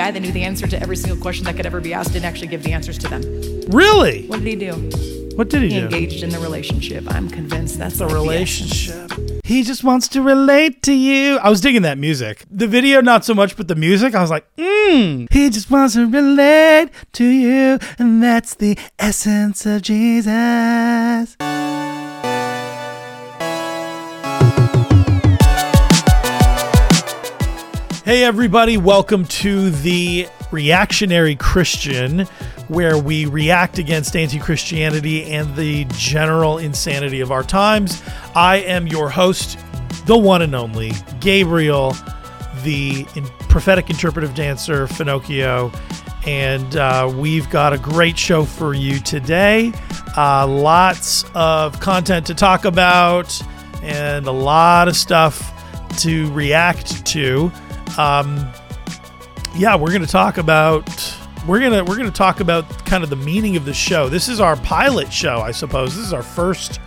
guy that knew the answer to every single question that could ever be asked didn't actually give the answers to them. Really? What did he do? What did he, He do? engaged in the relationship. I'm convinced that's the like relationship. He just wants to relate to you. I was digging that music. The video, not so much, but the music, I was like, mmm. He just wants to relate to you, and that's the essence of Jesus. Hey, everybody, welcome to the Reactionary Christian, where we react against anti Christianity and the general insanity of our times. I am your host, the one and only Gabriel, the in- prophetic interpretive dancer, Finochio. And uh, we've got a great show for you today. Uh, lots of content to talk about and a lot of stuff to react to. Um, yeah, we're going to talk about we're gonna we're gonna talk about kind of the meaning of the show. This is our pilot show, I suppose. This is our first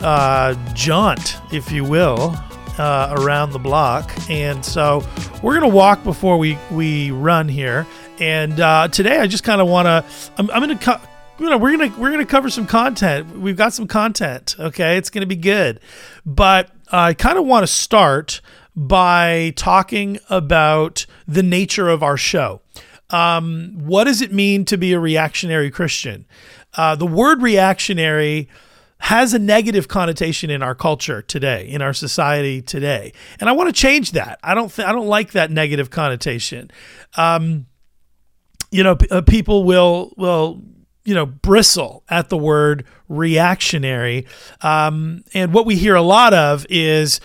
uh, jaunt, if you will, uh, around the block, and so we're gonna walk before we we run here. And uh, today, I just kind of want to. I'm, I'm gonna. Co- you know, we're gonna we're gonna cover some content. We've got some content. Okay, it's gonna be good, but I kind of want to start by talking about the nature of our show. Um, what does it mean to be a reactionary Christian? Uh, the word reactionary has a negative connotation in our culture today, in our society today, and I want to change that. I don't th- I don't like that negative connotation. Um, you know, p- uh, people will will you know bristle at the word reactionary, um, and what we hear a lot of is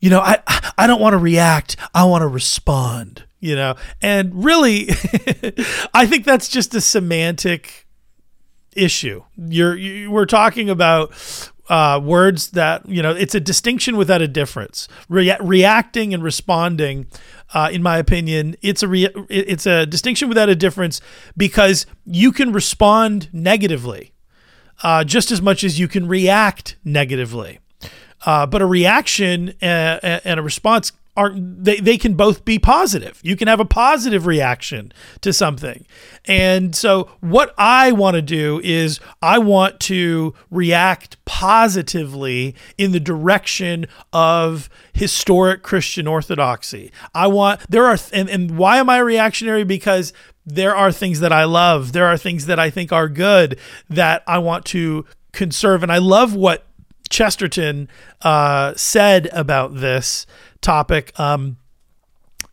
you know, I I don't want to react. I want to respond. You know, and really, I think that's just a semantic issue. You're you, we're talking about uh, words that you know it's a distinction without a difference. Rea- reacting and responding, uh, in my opinion, it's a rea- it's a distinction without a difference because you can respond negatively uh, just as much as you can react negatively. Uh, but a reaction and, and a response are they, they can both be positive. You can have a positive reaction to something. And so what I want to do is I want to react positively in the direction of historic Christian orthodoxy. I want there are and, and why am I reactionary? Because there are things that I love. There are things that I think are good that I want to conserve. And I love what Chesterton uh, said about this topic. Um,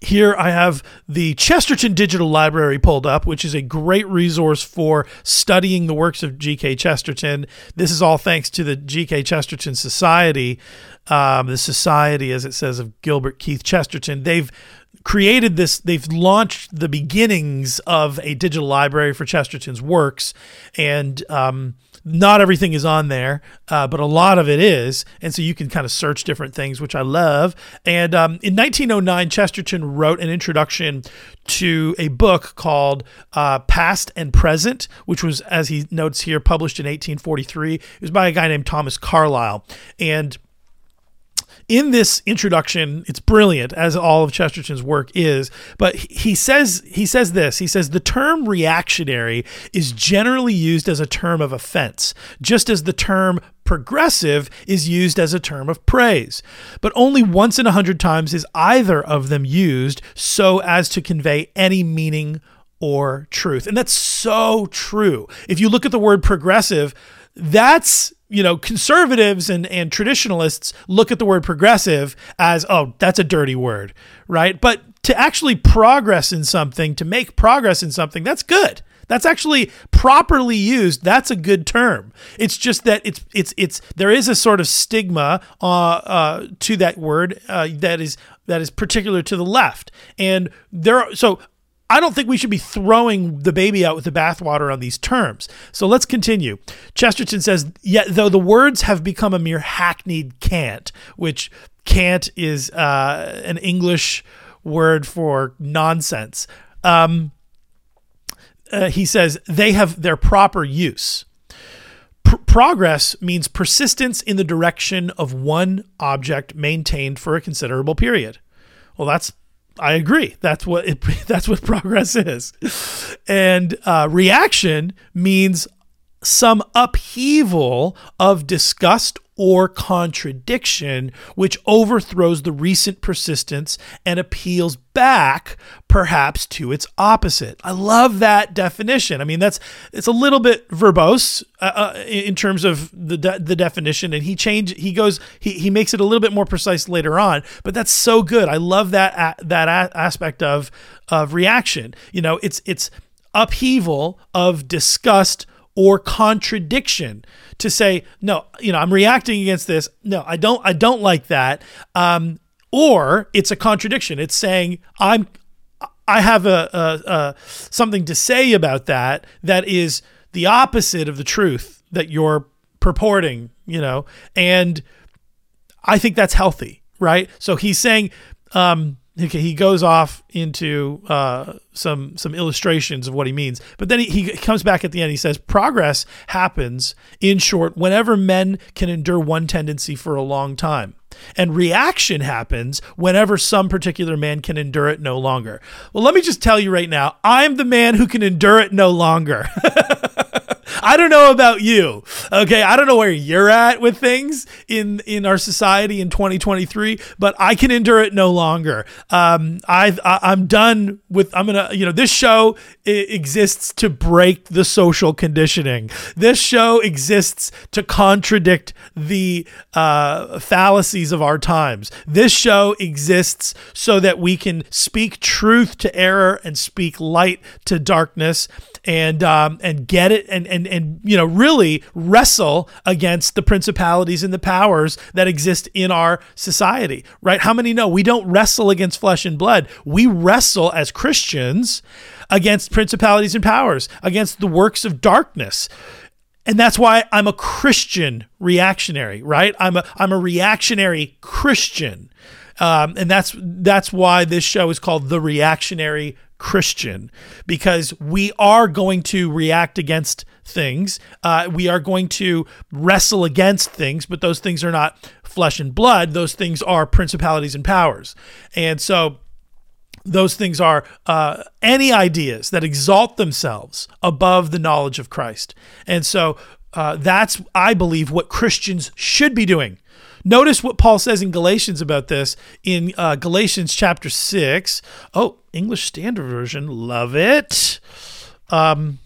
here I have the Chesterton Digital Library pulled up, which is a great resource for studying the works of G.K. Chesterton. This is all thanks to the G.K. Chesterton Society, um, the Society, as it says, of Gilbert Keith Chesterton. They've created this they've launched the beginnings of a digital library for chesterton's works and um, not everything is on there uh, but a lot of it is and so you can kind of search different things which i love. And um, in 1909 chesterton wrote an introduction to a book called uh, past and present which was as he notes here published in 1843 it was by a guy named thomas carlyle. And in this introduction it's brilliant as all of chesterton's work is but he says he says this. He says the term reactionary is generally used as a term of offense just as the term progressive is used as a term of praise. But only once in a hundred times is either of them used so as to convey any meaning or truth. And that's so true. If you look at the word progressive that's you know conservatives and and traditionalists look at the word progressive as oh that's a dirty word right? But to actually progress in something to make progress in something that's good. That's actually properly used. That's a good term. It's just that it's it's it's there is a sort of stigma uh, uh, to that word uh, that is that is particular to the left. And there are so I don't think we should be throwing the baby out with the bathwater on these terms. So let's continue. Chesterton says, Yet though the words have become a mere hackneyed cant, which cant is uh, an English word for nonsense, um, uh, he says they have their proper use. Pr- progress means persistence in the direction of one object maintained for a considerable period. Well, that's I agree. That's what it, that's what progress is. And uh, reaction means some upheaval of disgust or contradiction, which overthrows the recent persistence and appeals back, perhaps, to its opposite. I love that definition. I mean, that's it's a little bit verbose uh, uh, in terms of the de- the definition, and he change he goes he he makes it a little bit more precise later on. But that's so good. I love that a- that a- aspect of of reaction. You know, it's it's upheaval of disgust or contradiction to say no you know i'm reacting against this. No i don't i don't like that. Um, or it's a contradiction. It's saying i'm i have a, a, a something to say about that that is the opposite of the truth that you're purporting you know and i think that's healthy right? So he's saying um, Okay, he goes off into uh, some some illustrations of what he means, but then he, he comes back at the end. He says, "Progress happens, in short, whenever men can endure one tendency for a long time." And reaction happens whenever some particular man can endure it no longer. Well, let me just tell you right now, I'm the man who can endure it no longer. I don't know about you. Okay, I don't know where you're at with things in in our society in 2023, but I can endure it no longer. Um, I've I, I'm done with. I'm gonna. You know, this show exists to break the social conditioning. This show exists to contradict the uh, fallacies of our times. This show exists so that we can speak truth to error and speak light to darkness and um, and get it and and and you know really wrestle against the principalities and the powers that exist in our society. Right? How many know we don't wrestle against flesh and blood? We wrestle as Christians against principalities and powers, against the works of darkness. And that's why I'm a Christian reactionary, right? I'm a I'm a reactionary Christian. Um, and that's that's why this show is called the reactionary Christian because we are going to react against things. Uh, we are going to wrestle against things, but those things are not flesh and blood. Those things are principalities and powers. And so those things are uh, any ideas that exalt themselves above the knowledge of Christ. And so uh, that's, I believe, what Christians should be doing. Notice what Paul says in Galatians about this in uh, Galatians chapter 6. Oh, English Standard Version. Love it. Um,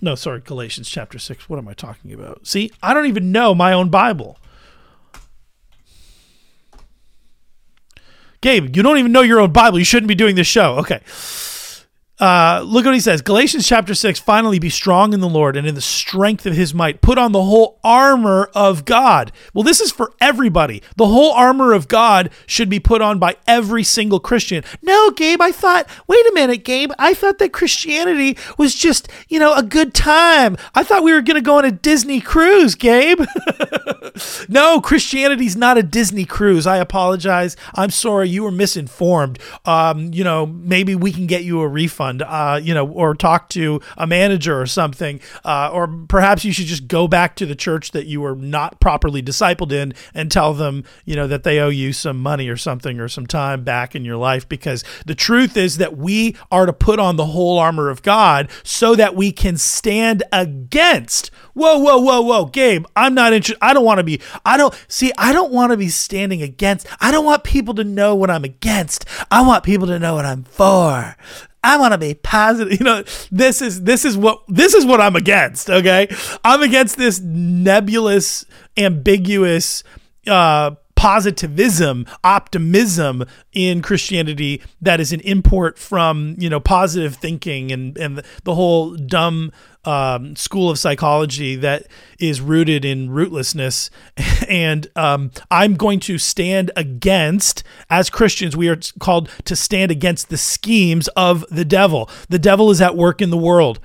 no, sorry, Galatians chapter 6. What am I talking about? See, I don't even know my own Bible. Gabe, you don't even know your own Bible. You shouldn't be doing this show. Okay. Uh, look what he says Galatians chapter 6 finally be strong in the Lord and in the strength of his might. Put on the whole armor of God. Well, this is for everybody. The whole armor of God should be put on by every single Christian. No, Gabe, I thought, wait a minute, Gabe, I thought that Christianity was just, you know, a good time. I thought we were going to go on a Disney cruise, Gabe. no, Christianity's not a Disney cruise. I apologize. I'm sorry. You were misinformed. Um, you know, maybe we can get you a refund refund, uh, you know, or talk to a manager or something, uh, or perhaps you should just go back to the church that you were not properly discipled in and tell them, you know, that they owe you some money or something or some time back in your life. Because the truth is that we are to put on the whole armor of God so that we can stand against. Whoa, whoa, whoa, whoa, Gabe, I'm not interested. I don't want to be, I don't, see, I don't want to be standing against. I don't want people to know what I'm against. I want people to know what I'm for. I want to be positive. You know, this is this is what this is what I'm against. Okay, I'm against this nebulous, ambiguous. Uh, positivism, optimism in Christianity that is an import from you know positive thinking and and the whole dumb um, school of psychology that is rooted in rootlessness. And um, I'm going to stand against, as Christians, we are called to stand against the schemes of the devil. The devil is at work in the world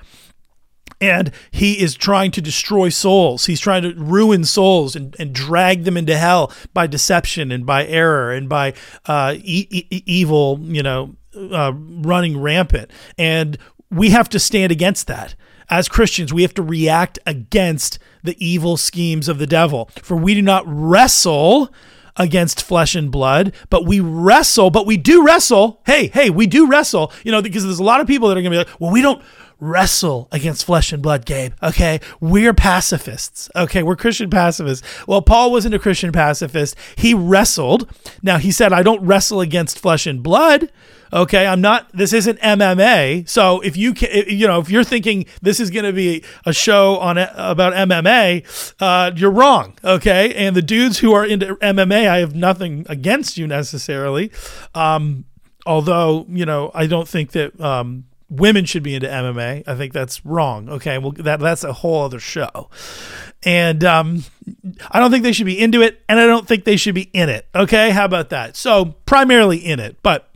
and he is trying to destroy souls. He's trying to ruin souls and, and drag them into hell by deception and by error and by uh, e- e- evil, you know, uh, running rampant. And we have to stand against that. As Christians, we have to react against the evil schemes of the devil. For we do not wrestle against flesh and blood, but we wrestle, but we do wrestle. Hey, hey, we do wrestle, you know, because there's a lot of people that are going to be like, well, we don't wrestle against flesh and blood, Gabe. Okay. We're pacifists. Okay. We're Christian pacifists. Well, Paul wasn't a Christian pacifist. He wrestled. Now, he said, I don't wrestle against flesh and blood. Okay. I'm not, this isn't MMA. So if you can, you know, if you're thinking this is going to be a show on about MMA, uh, you're wrong. Okay. And the dudes who are into MMA, I have nothing against you necessarily. Um, although, you know, I don't think that, um, women should be into MMA. I think that's wrong. Okay, well that that's a whole other show. And um, I don't think they should be into it, and I don't think they should be in it. Okay, how about that? So primarily in it, but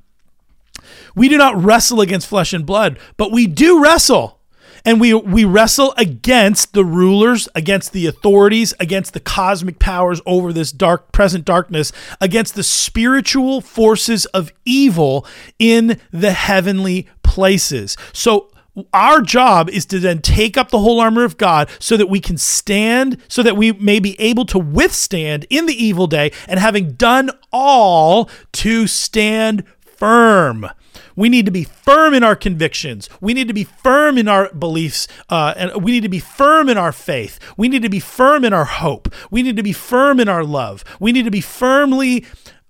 we do not wrestle against flesh and blood, but we do wrestle and we we wrestle against the rulers against the authorities against the cosmic powers over this dark present darkness against the spiritual forces of evil in the heavenly places so our job is to then take up the whole armor of God so that we can stand, so that we may be able to withstand in the evil day, and having done all to stand firm. We need to be firm in our convictions. We need to be firm in our beliefs, uh, and we need to be firm in our faith. We need to be firm in our hope. We need to be firm in our love. We need to be firmly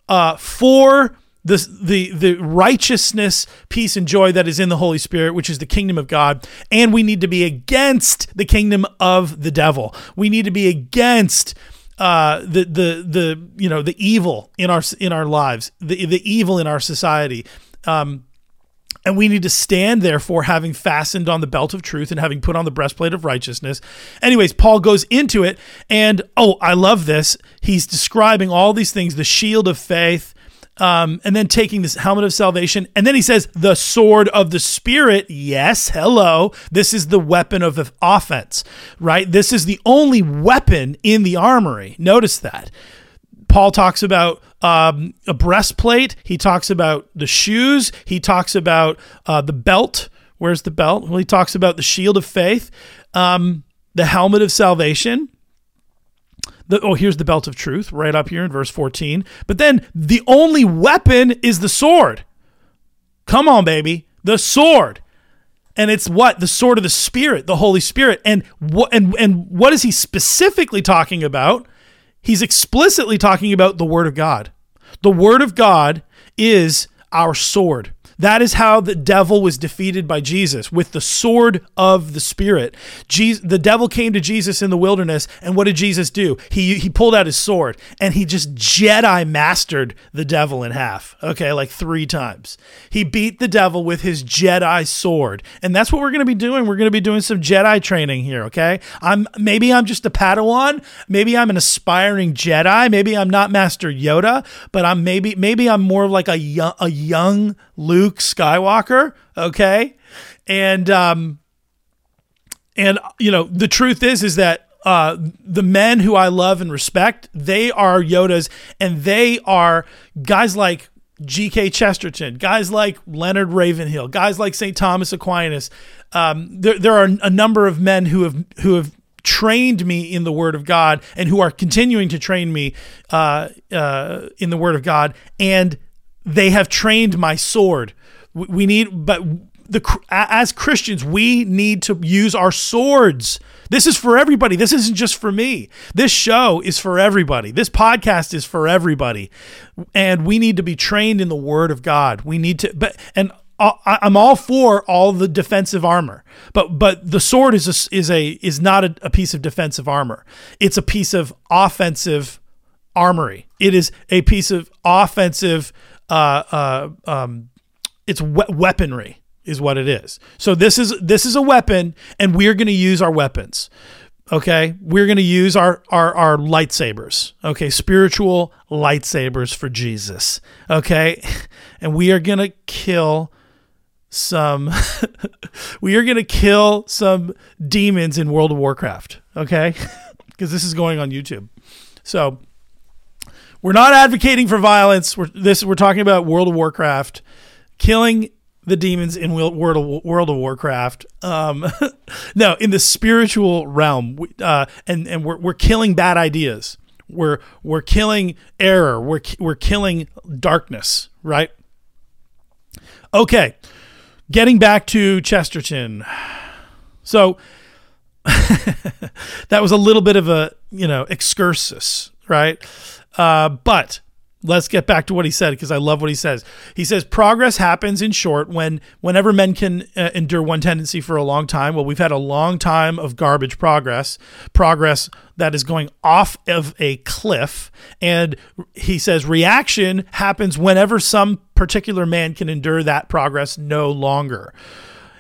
uh, for the, the the righteousness, peace, and joy that is in the Holy Spirit, which is the kingdom of God, and we need to be against the kingdom of the devil. We need to be against uh, the the the you know the evil in our in our lives, the the evil in our society. Um, and we need to stand, therefore, having fastened on the belt of truth and having put on the breastplate of righteousness. Anyways, Paul goes into it, and oh, I love this. He's describing all these things the shield of faith, um, and then taking this helmet of salvation. And then he says, the sword of the Spirit. Yes, hello. This is the weapon of offense, right? This is the only weapon in the armory. Notice that. Paul talks about um, a breastplate. He talks about the shoes. He talks about uh, the belt. Where's the belt? Well, he talks about the shield of faith, um, the helmet of salvation. The, oh, here's the belt of truth right up here in verse 14. But then the only weapon is the sword. Come on, baby. The sword. And it's what? The sword of the Spirit, the Holy Spirit. And what and, and what is he specifically talking about? He's explicitly talking about the Word of God. The Word of God is our sword. That is how the devil was defeated by Jesus with the sword of the Spirit. Jesus, the devil came to Jesus in the wilderness, and what did Jesus do? He he pulled out his sword and he just Jedi mastered the devil in half. Okay, like three times. He beat the devil with his Jedi sword, and that's what we're going to be doing. We're going to be doing some Jedi training here. Okay, I'm maybe I'm just a Padawan, maybe I'm an aspiring Jedi, maybe I'm not Master Yoda, but I'm maybe maybe I'm more like a a young Luke Skywalker, okay? And um and you know, the truth is is that uh, the men who I love and respect, they are Yodas, and they are guys like G.K. Chesterton, guys like Leonard Ravenhill, guys like St. Thomas Aquinas. Um, there, there are a number of men who have who have trained me in the Word of God and who are continuing to train me uh, uh, in the Word of God, and they have trained my sword. We need, but the as Christians, we need to use our swords. This is for everybody. This isn't just for me. This show is for everybody. This podcast is for everybody, and we need to be trained in the Word of God. We need to, but and uh, I'm all for all the defensive armor, but but the sword is a, is a is not a, a piece of defensive armor. It's a piece of offensive armory. It is a piece of offensive uh, uh, um, it's we- weaponry is what it is. So this is this is a weapon, and we're going to use our weapons. Okay, we're going to use our, our our lightsabers. Okay, spiritual lightsabers for Jesus. Okay, and we are going to kill some. we are going to kill some demons in World of Warcraft. Okay, because this is going on YouTube. So we're not advocating for violence. We're this we're talking about World of Warcraft, killing the demons in World of, World of Warcraft. Um, no, in the spiritual realm, uh, and and we're we're killing bad ideas. We're we're killing error. We're we're killing darkness, right? Okay. Getting back to Chesterton. So that was a little bit of a, you know, excursus, right? Uh, but let's get back to what he said because I love what he says. He says progress happens in short when whenever men can uh, endure one tendency for a long time. Well, we've had a long time of garbage progress, progress that is going off of a cliff, and he says reaction happens whenever some particular man can endure that progress no longer.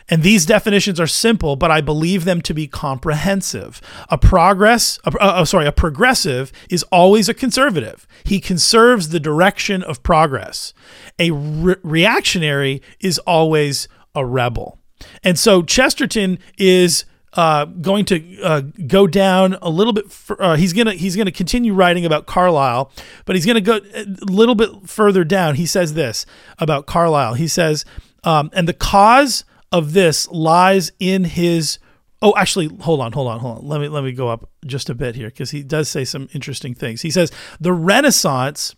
And these definitions are simple, but I believe them to be comprehensive. A progress, a, uh, uh, sorry, a progressive is always a conservative. He conserves the direction of progress. A re- reactionary is always a rebel. And so Chesterton is uh, going to uh, go down a little bit. uh, he's gonna he's gonna continue writing about Carlyle, but he's gonna go a little bit further down. He says this about Carlyle. He says, um, and the cause of this lies in his Oh, actually, hold on, hold on, hold on. Let me let me go up just a bit here because he does say some interesting things. He says the Renaissance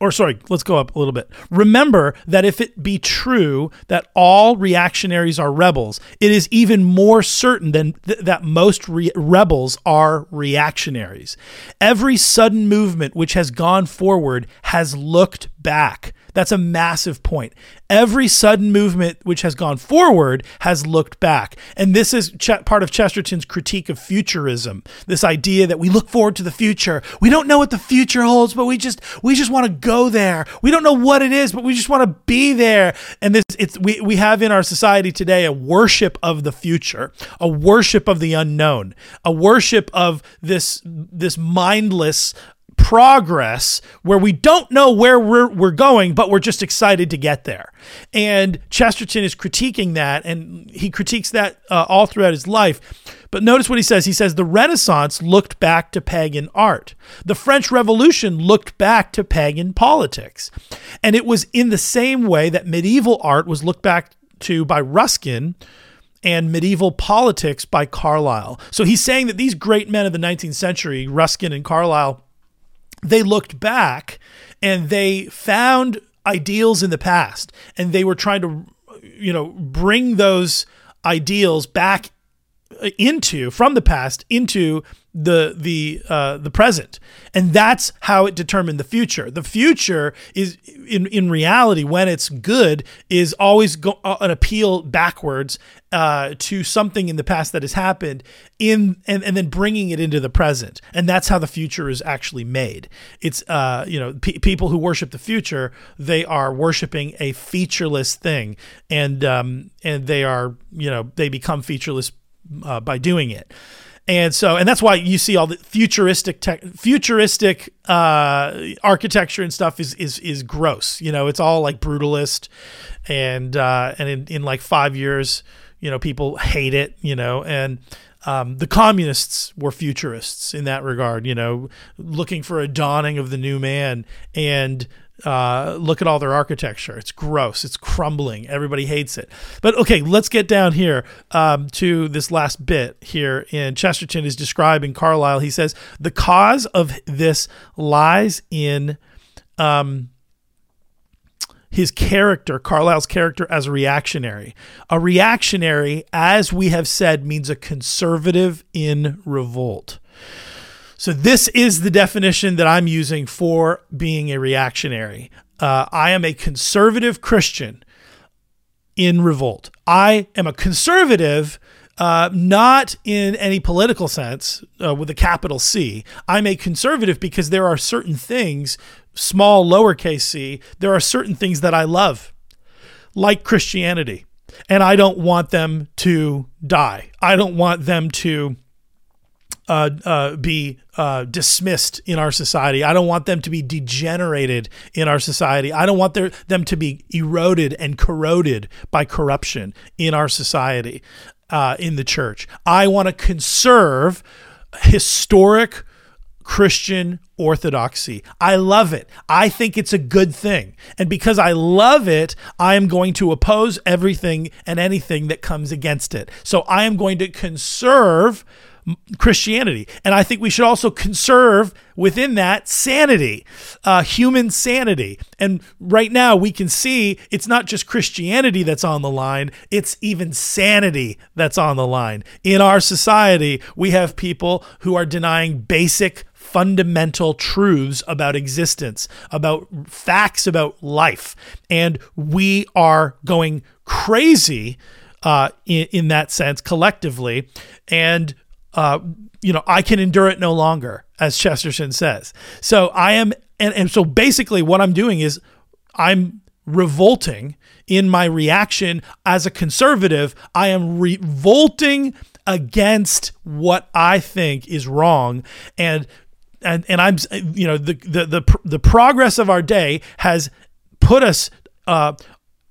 or sorry, let's go up a little bit. Remember that if it be true that all reactionaries are rebels, it is even more certain than th- that most re- rebels are reactionaries. Every sudden movement which has gone forward has looked back. That's a massive point. Every sudden movement which has gone forward has looked back. And this is ch- part of Chesterton's critique of futurism. This idea that we look forward to the future. We don't know what the future holds, but we just we just want to go there. We don't know what it is, but we just want to be there. And this it's we we have in our society today a worship of the future, a worship of the unknown, a worship of this this mindless progress where we don't know where we're, we're going, but we're just excited to get there. And Chesterton is critiquing that, and he critiques that uh, all throughout his life. But notice what he says. He says the Renaissance looked back to pagan art. The French Revolution looked back to pagan politics. And it was in the same way that medieval art was looked back to by Ruskin and medieval politics by Carlyle. So he's saying that these great men of the 19th century, Ruskin and Carlyle, they looked back and they found ideals in the past and they were trying to you know bring those ideals back into from the past into the the uh, the present, and that's how it determined the future. The future is in in reality when it's good is always go, uh, an appeal backwards uh, to something in the past that has happened in and, and then bringing it into the present, and that's how the future is actually made. It's uh, you know pe- people who worship the future they are worshiping a featureless thing, and um, and they are you know they become featureless uh, by doing it and so and that's why you see all the futuristic tech, futuristic uh, architecture and stuff is is is gross. You know, it's all like brutalist, and uh, and in, in like five years, you know, people hate it. You know, and um, the communists were futurists in that regard. You know, looking for a dawning of the new man and uh, look at all their architecture. It's gross. It's crumbling. Everybody hates it. But okay, let's get down here um, to this last bit here. In Chesterton is describing Carlyle. He says the cause of this lies in um, his character, Carlyle's character as a reactionary. A reactionary, as we have said, means a conservative in revolt. So this is the definition that I'm using for being a reactionary. Uh, I am a conservative Christian in revolt. I am a conservative, uh, not in any political sense uh, with a capital C. I'm a conservative because there are certain things, small lowercase c, there are certain things that I love, like Christianity. And I don't want them to die. I don't want them to uh, uh, be uh, dismissed in our society. I don't want them to be degenerated in our society. I don't want their, them to be eroded and corroded by corruption in our society, uh, in the church. I want to conserve historic Christian orthodoxy. I love it. I think it's a good thing. And because I love it, I am going to oppose everything and anything that comes against it. So I am going to conserve Christianity. And I think we should also conserve within that sanity, uh, human sanity. And right now we can see it's not just Christianity that's on the line, it's even sanity that's on the line. In our society, we have people who are denying basic fundamental truths about existence, about facts about life. And we are going crazy uh, in, in that sense collectively. And, uh, you know, I can endure it no longer, as Chesterton says. So I am, and, and so basically what I'm doing is I'm revolting in my reaction as a conservative. I am revolting against what I think is wrong and and and I'm you know the the the, the progress of our day has put us uh,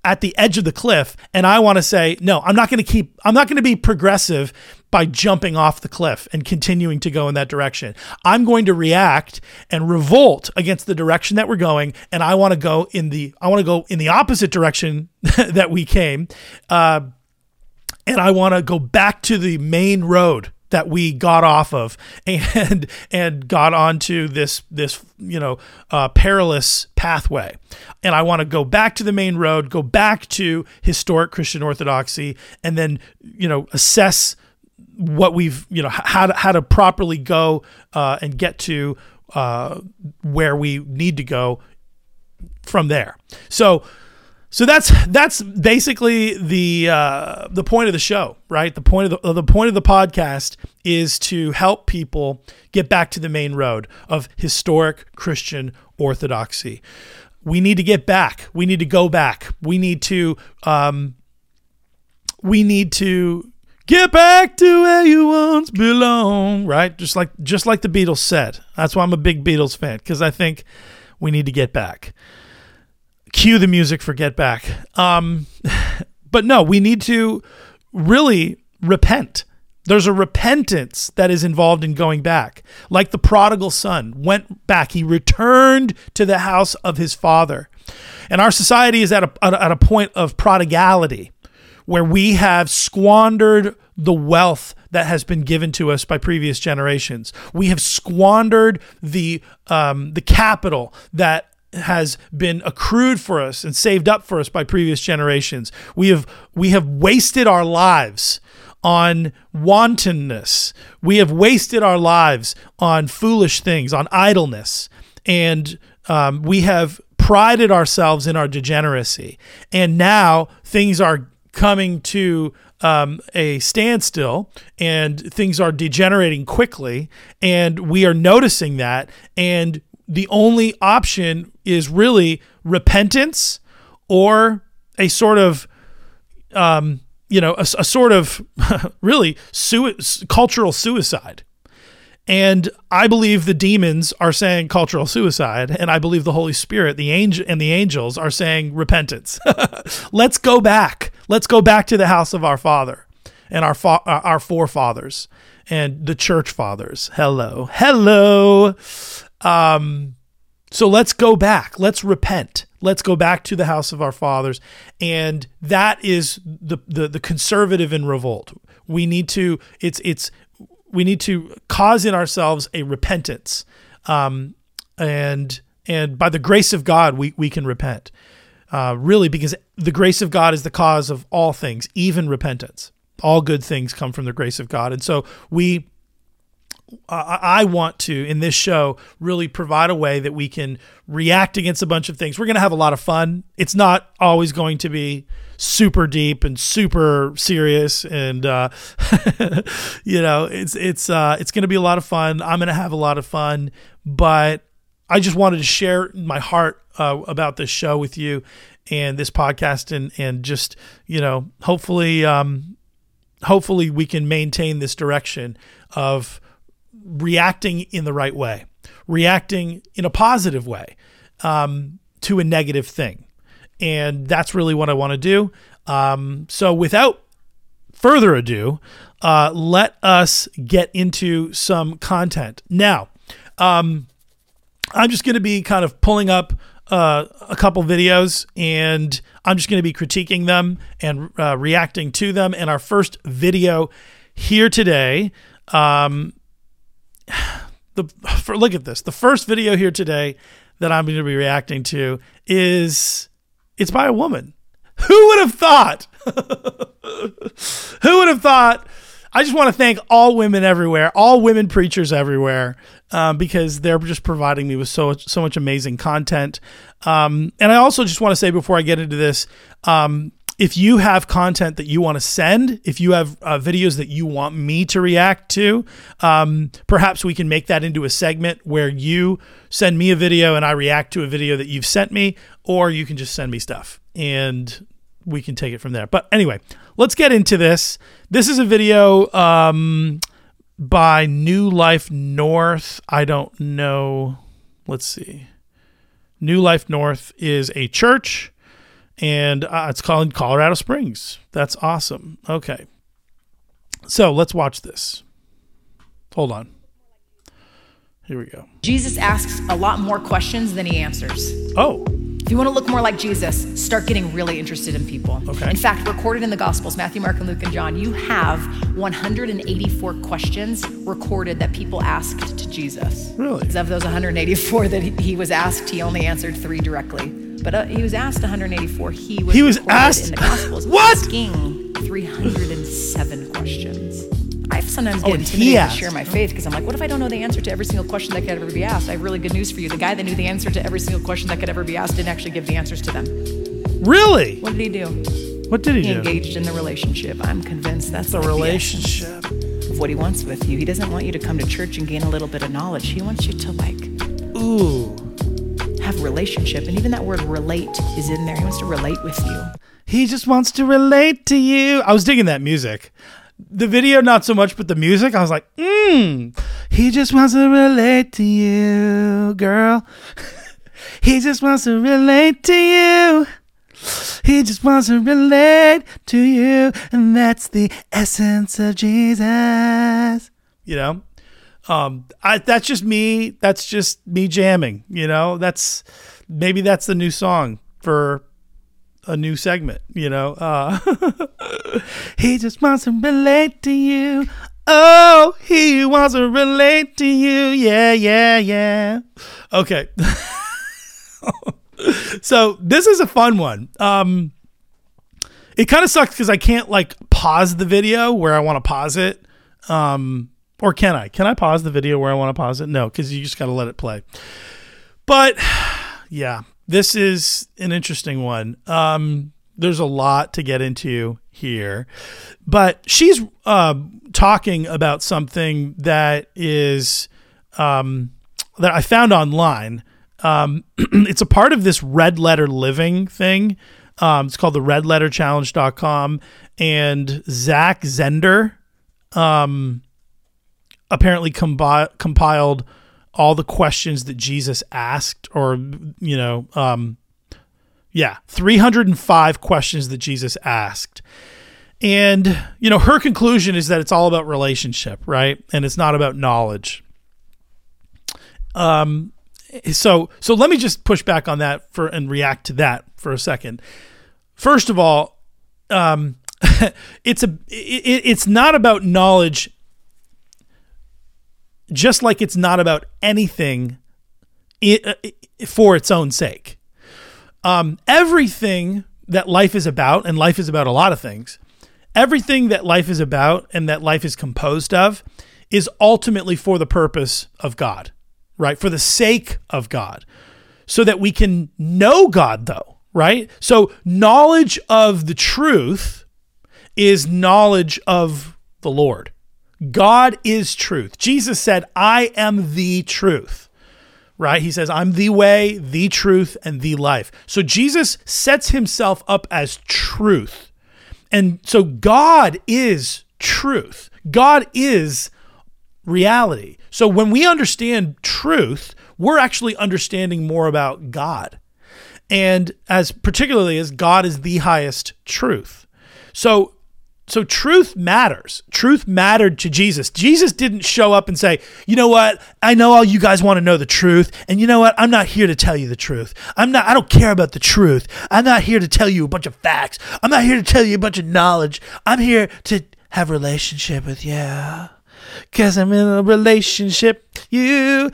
at the edge of the cliff and I want to say no I'm not going to keep I'm not going to be progressive by jumping off the cliff and continuing to go in that direction. I'm going to react and revolt against the direction that we're going and I want to go in the I want to go in the opposite direction that we came uh, and I want to go back to the main road that we got off of and and got onto this this you know uh, perilous pathway. And i want to go back to the main road go back to historic christian orthodoxy and then you know assess what we've you know how to, how to properly go uh, and get to uh, where we need to go from there. So so that's that's basically the uh, the point of the show, right? The point of the the point of the podcast is to help people get back to the main road of historic Christian orthodoxy. We need to get back. We need to go back. We need to um, we need to get back to where you once belong, right? Just like just like the Beatles said. That's why I'm a big Beatles fan because I think we need to get back cue the music for Get Back. Um, but no, we need to really repent. There's a repentance that is involved in going back. Like the prodigal son went back, he returned to the house of his father. And our society is at a, at a point of prodigality where we have squandered the wealth that has been given to us by previous generations. We have squandered the um, the capital that has been accrued for us and saved up for us by previous generations. We have we have wasted our lives on wantonness. We have wasted our lives on foolish things, on idleness, and um, we have prided ourselves in our degeneracy. And now things are coming to um, a standstill and things are degenerating quickly and we are noticing that and the only option is really repentance or a sort of um, you know a, a sort of really su- cultural suicide. And i believe the demons are saying cultural suicide and i believe the holy spirit the angel and the angels are saying repentance. Let's go back. Let's go back to the house of our father and our fa- uh, our forefathers and the church fathers. Hello. Hello um, so let's go back. Let's repent. Let's go back to the house of our fathers. And that is the, the, the conservative in revolt. We need to, it's, it's, we need to cause in ourselves a repentance. Um, and, and by the grace of God, we, we can repent. Uh, really, because the grace of God is the cause of all things, even repentance. All good things come from the grace of God. And so we I want to in this show really provide a way that we can react against a bunch of things. We're going to have a lot of fun. It's not always going to be super deep and super serious, and uh, you know, it's it's uh, it's going to be a lot of fun. I'm going to have a lot of fun, but I just wanted to share my heart uh, about this show with you and this podcast, and and just you know, hopefully, um, hopefully, we can maintain this direction of reacting in the right way, reacting in a positive way um, to a negative thing. And that's really what I want to do. Um, so, without further ado, uh, let us get into some content. Now, um, I'm just going to be kind of pulling up uh, a couple videos and I'm just going to be critiquing them and uh, reacting to them. And our first video here today Um, the for, look at this. The first video here today that I'm going to be reacting to is it's by a woman. Who would have thought? Who would have thought? I just want to thank all women everywhere, all women preachers everywhere, um, because they're just providing me with so so much amazing content. Um, and I also just want to say before I get into this, um, if you have content that you want to send, if you have uh, videos that you want me to react to, um, perhaps we can make that into a segment where you send me a video and I react to a video that you've sent me, or you can just send me stuff and we can take it from there. But anyway, let's get into this. This is a video um, by New Life North. I don't know. Let's see. New Life North is a church and uh, it's called Colorado Springs. That's awesome. Okay. So let's watch this. Hold on. Here we go. Jesus asks a lot more questions than he answers. Oh, If you want to look more like Jesus, start getting really interested in people. Okay. In fact, recorded in the Gospels, Matthew, Mark, and Luke, and John, you have 184 questions recorded that people asked to Jesus. Really? Of those 184 that he- he was asked, he only answered three directly. But uh, he was asked 184. He was He was asked- in the Gospels What? asking 307 questions. I sometimes Oh, get he intimidated to share my faith because I'm like, what if I don't know the answer to every single question that could ever be asked? I have really good news for you. The guy that knew the answer to every single question that could ever be asked didn't actually give the answers to them. really? What did he do? What did he He do? engaged in the relationship. I'm convinced that's The relationship. essence of what he wants with you. He doesn't want you to come to church and gain a little bit of knowledge. He wants you to like Ooh. Have relationship, and even that word relate is in there. He wants to relate with you. He just wants to relate to you. I was digging that music. The video, not so much, but the music, I was like, mmm. He just wants to relate to you, girl. he just wants to relate to you. He just wants to relate to you. And that's the essence of Jesus. You know? Um, I, that's just me. That's just me jamming. You know, that's maybe that's the new song for a new segment. You know, uh, he just wants to relate to you. Oh, he wants to relate to you. Yeah, yeah, yeah. Okay. so this is a fun one. Um, it kind of sucks because I can't like pause the video where I want to pause it. Um, or can I? Can I pause the video where I want to pause it? No, because you just got to let it play. But yeah, this is an interesting one. Um, there's a lot to get into here, but she's uh, talking about something that is um, that I found online. Um, it's a part of this red letter living thing. Um, it's called the red letter redletterchallenge.com and Zach Zehnder, um, apparently combi- compiled all the questions that Jesus asked, or you know, um, yeah, 305 questions that Jesus asked. And you know, her conclusion is that it's all about relationship, right? And it's not about knowledge. Um, so so let me just push back on that for and react to that for a second. First of all, um, it's a it, it's not about knowledge just like it's not about anything i- for its own sake. Um, everything that life is about, and life is about a lot of things, everything that life is about and that life is composed of is ultimately for the purpose of God, right? For the sake of God, so that we can know God, though, right? So, knowledge of the truth is knowledge of the Lord. God is truth. Jesus said, I am the truth, right? He says, I'm the way, the truth, and the life. So Jesus sets himself up as truth. And so God is truth. God is reality. So when we understand truth, we're actually understanding more about God. And as particularly as God is the highest truth. So so truth matters. Truth mattered to Jesus. Jesus didn't show up and say, "You know what? I know all you guys want to know the truth, and you know what? I'm not here to tell you the truth. I'm not I don't care about the truth. I'm not here to tell you a bunch of facts. I'm not here to tell you a bunch of knowledge. I'm here to have relationship with you." Cause I'm in a relationship, you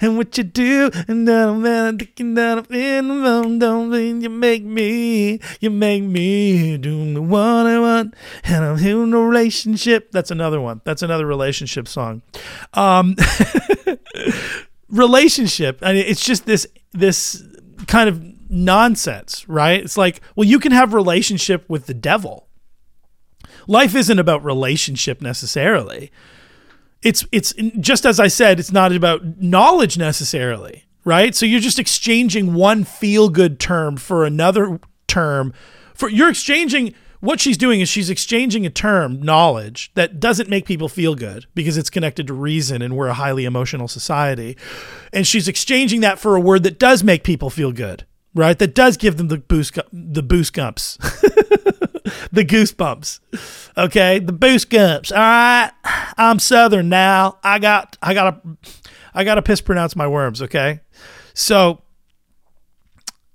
and what you do, and then I'm thinking that I'm in the don't mean you make me, you make me do one I want, and I'm in a relationship. That's another one. That's another relationship song. Um, relationship. I mean, it's just this this kind of nonsense, right? It's like, well, you can have relationship with the devil. Life isn't about relationship necessarily. It's it's just as I said, it's not about knowledge necessarily, right? So you're just exchanging one feel good term for another term. For you're exchanging what she's doing is she's exchanging a term, knowledge, that doesn't make people feel good because it's connected to reason and we're a highly emotional society. And she's exchanging that for a word that does make people feel good, right? That does give them the boost, the boost gumps, the goosebumps. Okay, the boost gumps. All right, I'm Southern now. I got, I got to, I got to piss pronounce my worms. Okay, so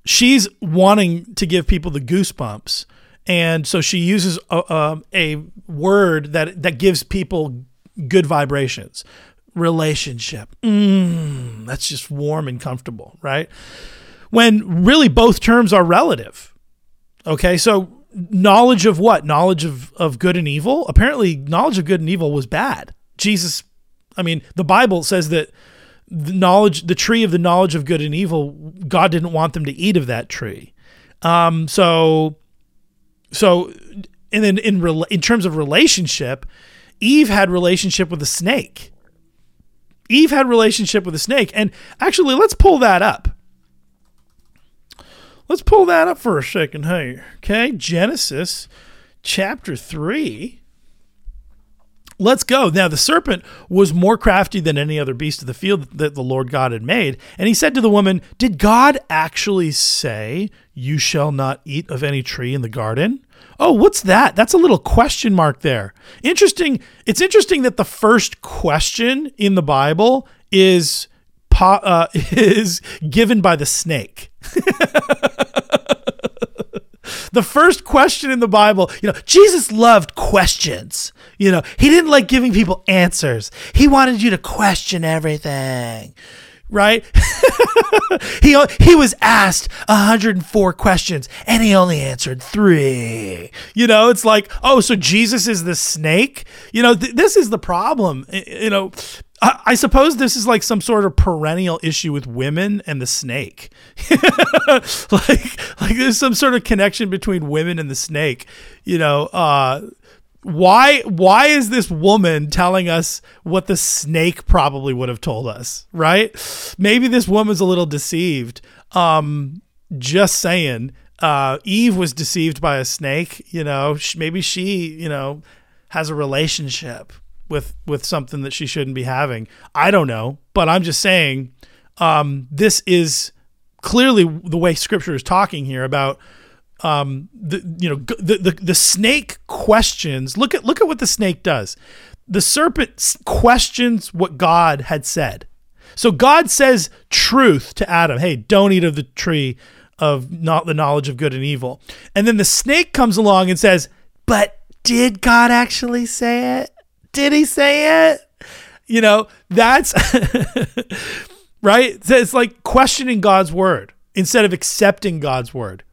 she's wanting to give people the goosebumps and so she uses a, a word that that gives people good vibrations relationship mm, that's just warm and comfortable right when really both terms are relative okay so knowledge of what? Knowledge of, of good and evil? Apparently knowledge of good and evil was bad. Jesus i mean the bible says that the knowledge the tree of the knowledge of good and evil god didn't want them to eat of that tree. Um, so so and then in in terms of relationship, Eve had relationship with a snake. Eve had relationship with a snake, and actually, let's pull that up. Let's pull that up for a second here. Okay, Genesis chapter three. Let's go. Now, the serpent was more crafty than any other beast of the field that the Lord God had made. And he said to the woman, Did God actually say, You shall not eat of any tree in the garden? Oh, what's that? That's a little question mark there. Interesting. It's interesting that the first question in the Bible is uh, is given by the snake. the first question in the Bible, you know, Jesus loved questions. You know, he didn't like giving people answers. He wanted you to question everything right? he he was asked 104 questions and he only answered 3. You know, it's like, "Oh, so Jesus is the snake?" You know, th- this is the problem. You know, I, suppose this is like some sort of perennial issue with women and the snake. like like there's some sort of connection between women and the snake. You know, uh why why is this woman telling us what the snake probably would have told us right maybe this woman's a little deceived um just saying uh eve was deceived by a snake you know maybe she you know has a relationship with with something that she shouldn't be having i don't know but i'm just saying um this is clearly the way scripture is talking here about um, the you know the, the the snake questions. Look at look at what the snake does. The serpent questions what God had said. So God says truth to Adam. Hey, don't eat of the tree of not the knowledge of good and evil. And then the snake comes along and says, "But did God actually say it? Did he say it?" You know, that's right. It's like questioning God's word instead of accepting God's word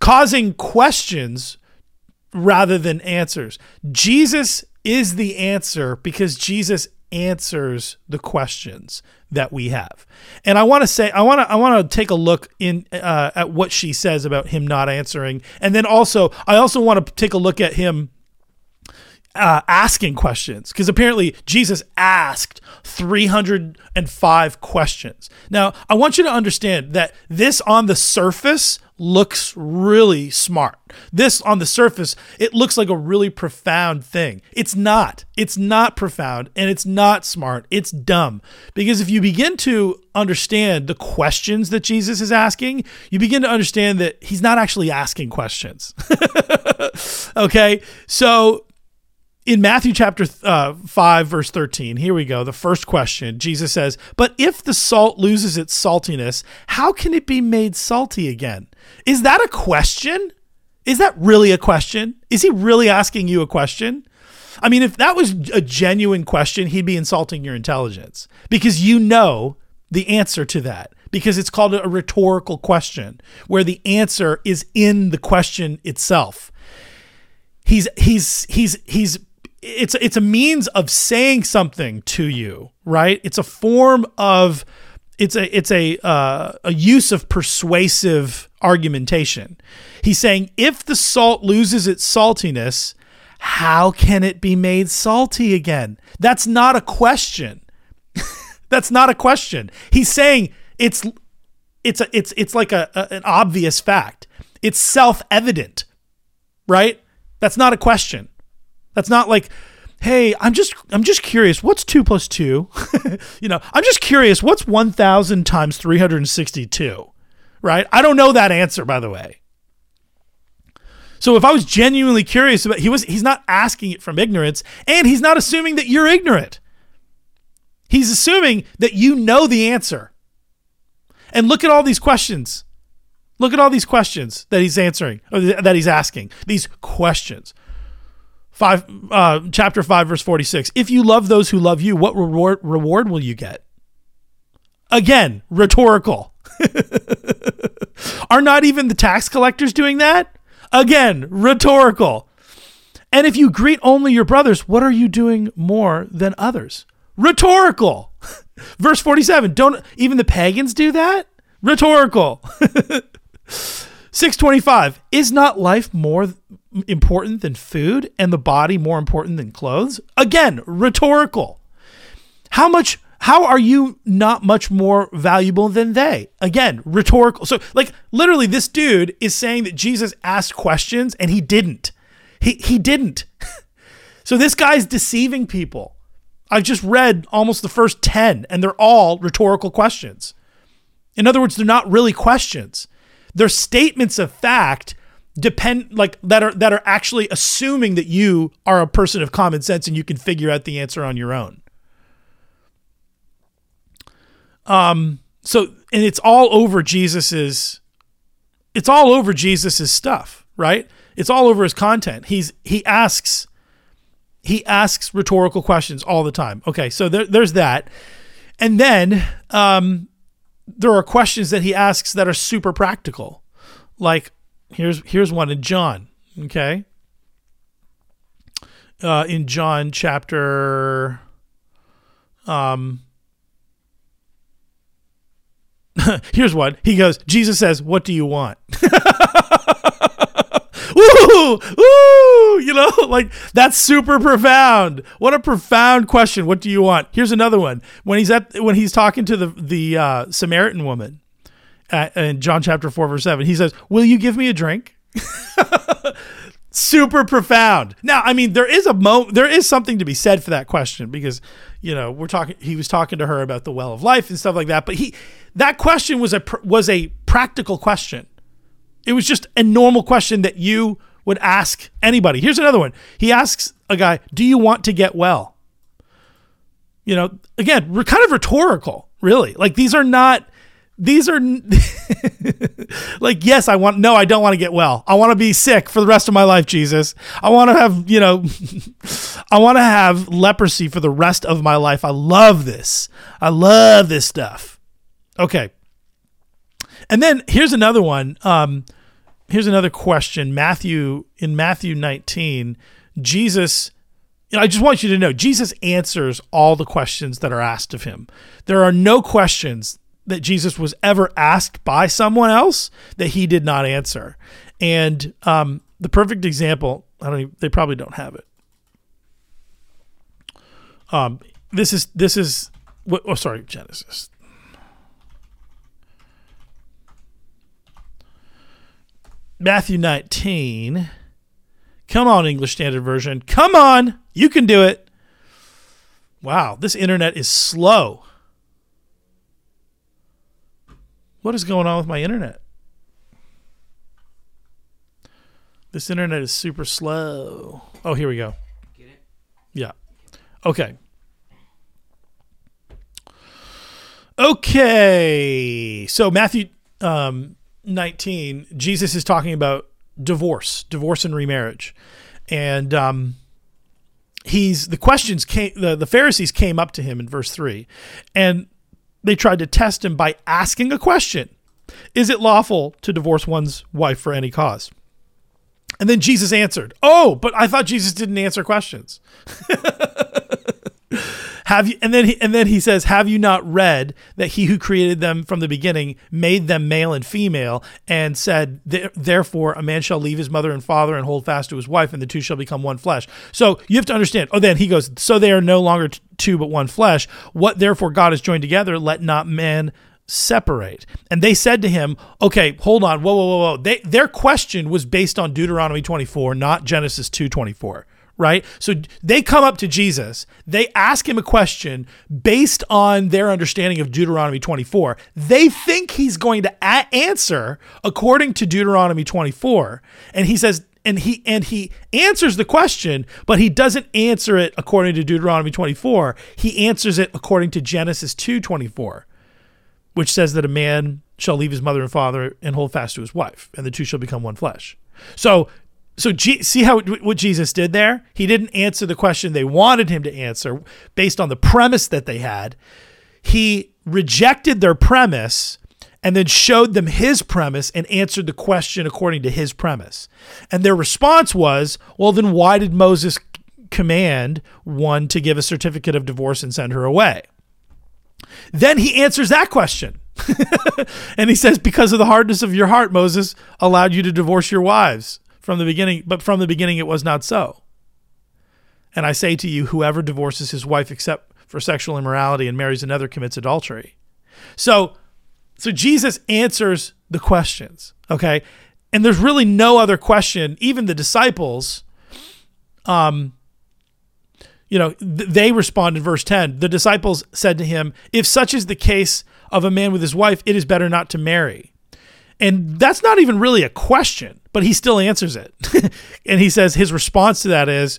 causing questions rather than answers. Jesus is the answer because Jesus answers the questions that we have. And I want to say I want to I want to take a look in uh, at what she says about him not answering and then also I also want to take a look at him uh, asking questions because apparently Jesus asked 305 questions. Now, I want you to understand that this on the surface looks really smart. This on the surface, it looks like a really profound thing. It's not. It's not profound and it's not smart. It's dumb. Because if you begin to understand the questions that Jesus is asking, you begin to understand that he's not actually asking questions. okay? So in Matthew chapter uh, 5, verse 13, here we go. The first question Jesus says, But if the salt loses its saltiness, how can it be made salty again? Is that a question? Is that really a question? Is he really asking you a question? I mean, if that was a genuine question, he'd be insulting your intelligence because you know the answer to that because it's called a rhetorical question where the answer is in the question itself. He's he's he's he's it's it's a means of saying something to you, right? It's a form of it's a it's a uh, a use of persuasive argumentation. He's saying if the salt loses its saltiness, how can it be made salty again? That's not a question. That's not a question. He's saying it's it's a it's it's like a, a an obvious fact. It's self-evident. Right? That's not a question. That's not like hey i'm just i'm just curious what's 2 plus 2 you know i'm just curious what's 1000 times 362 right? I don't know that answer by the way. So if i was genuinely curious about he was he's not asking it from ignorance and he's not assuming that you're ignorant. He's assuming that you know the answer. And look at all these questions. Look at all these questions that he's answering or that he's asking these questions Five, uh, chapter five, verse forty-six. If you love those who love you, what reward reward will you get? Again, rhetorical. Are not even the tax collectors doing that? Again, rhetorical. And if you greet only your brothers, what are you doing more than others? Rhetorical. Verse 47 Don't even the pagans do that? Rhetorical. 625 Is not life more important than food and the body more important than clothes? Again, rhetorical. How much how are you not much more valuable than they? Again, rhetorical. So like literally this dude is saying that Jesus asked questions and he didn't. He he didn't. so this guy's deceiving people. I've just read almost the first 10 and they're all rhetorical questions. In other words, they're not really questions. They're statements of fact depend like that are that are actually assuming that you are a person of common sense and you can figure out the answer on your own. Um so and it's all over Jesus's it's all over Jesus's stuff, right? It's all over his content. He's he asks he asks rhetorical questions all the time. Okay, so there, there's that. And then um there are questions that he asks that are super practical. Like here's here's one in John. Okay. Uh, in John chapter um here's one. He goes, Jesus says, What do you want? Woo! Woo! You know, like that's super profound. What a profound question. What do you want? Here's another one. When he's at when he's talking to the the uh, Samaritan woman, in John chapter 4, verse 7. He says, Will you give me a drink? Super profound. Now, I mean, there is a mo there is something to be said for that question because, you know, we're talking he was talking to her about the well of life and stuff like that, but he that question was a was a practical question. It was just a normal question that you would ask anybody. Here's another one. He asks a guy, "Do you want to get well?" You know, again, we're kind of rhetorical, really. Like these are not these are like yes i want no i don't want to get well. I want to be sick for the rest of my life jesus. I want to have you know i want to have leprosy for the rest of my life. I love this. I love this stuff. Okay. And then here's another one um here's another question. Matthew in matthew 19 jesus I just want you to know Jesus answers all the questions that are asked of him. There are no questions that Jesus was ever asked by someone else that he did not answer. And um, the perfect example, I don't. Even, they probably don't have it. Um, this is this is. Oh, sorry, Genesis. Matthew 19. Come on, English Standard Version. Come on. You can do it. Wow, this internet is slow. What is going on with my internet? This internet is super slow. Oh, here we go. Get it? Yeah. Okay. Okay. So Matthew um, 19, Jesus is talking about divorce, divorce and remarriage. And um, he's the questions came the, the Pharisees came up to him in verse 3 and they tried to test him by asking a question. Is it lawful to divorce one's wife for any cause? And then Jesus answered, "Oh, but I thought Jesus didn't answer questions." have you and then he and then he says have you not read that he who created them from the beginning made them male and female and said therefore a man shall leave his mother and father and hold fast to his wife and the two shall become one flesh so you have to understand oh then he goes so they are no longer two but one flesh what therefore god has joined together let not man separate. And they said to him, okay, hold on, whoa, whoa, whoa, whoa. They, their question was based on Deuteronomy 24, not Genesis 2.24 right? So they come up to Jesus, they ask him a question based on their understanding of Deuteronomy 24. They think he's going to a- answer according to Deuteronomy 24, and he says and he and he answers the question, but he doesn't answer it according to Deuteronomy 24. He answers it according to Genesis 2:24, which says that a man shall leave his mother and father and hold fast to his wife, and the two shall become one flesh. So so G- see how what Jesus did there? He didn't answer the question they wanted him to answer based on the premise that they had. He rejected their premise and then showed them his premise and answered the question according to his premise. And their response was, "Well, then why did Moses command one to give a certificate of divorce and send her away?" Then he answers that question. and he says, Because of the hardness of your heart, Moses allowed you to divorce your wives from the beginning, but from the beginning it was not so. And I say to you, whoever divorces his wife except for sexual immorality and marries another commits adultery. So, so Jesus answers the questions, okay? And there's really no other question. Even the disciples, um, you know, th- they respond in verse 10. The disciples said to him, If such is the case of a man with his wife, it is better not to marry. And that's not even really a question, but he still answers it. and he says his response to that is,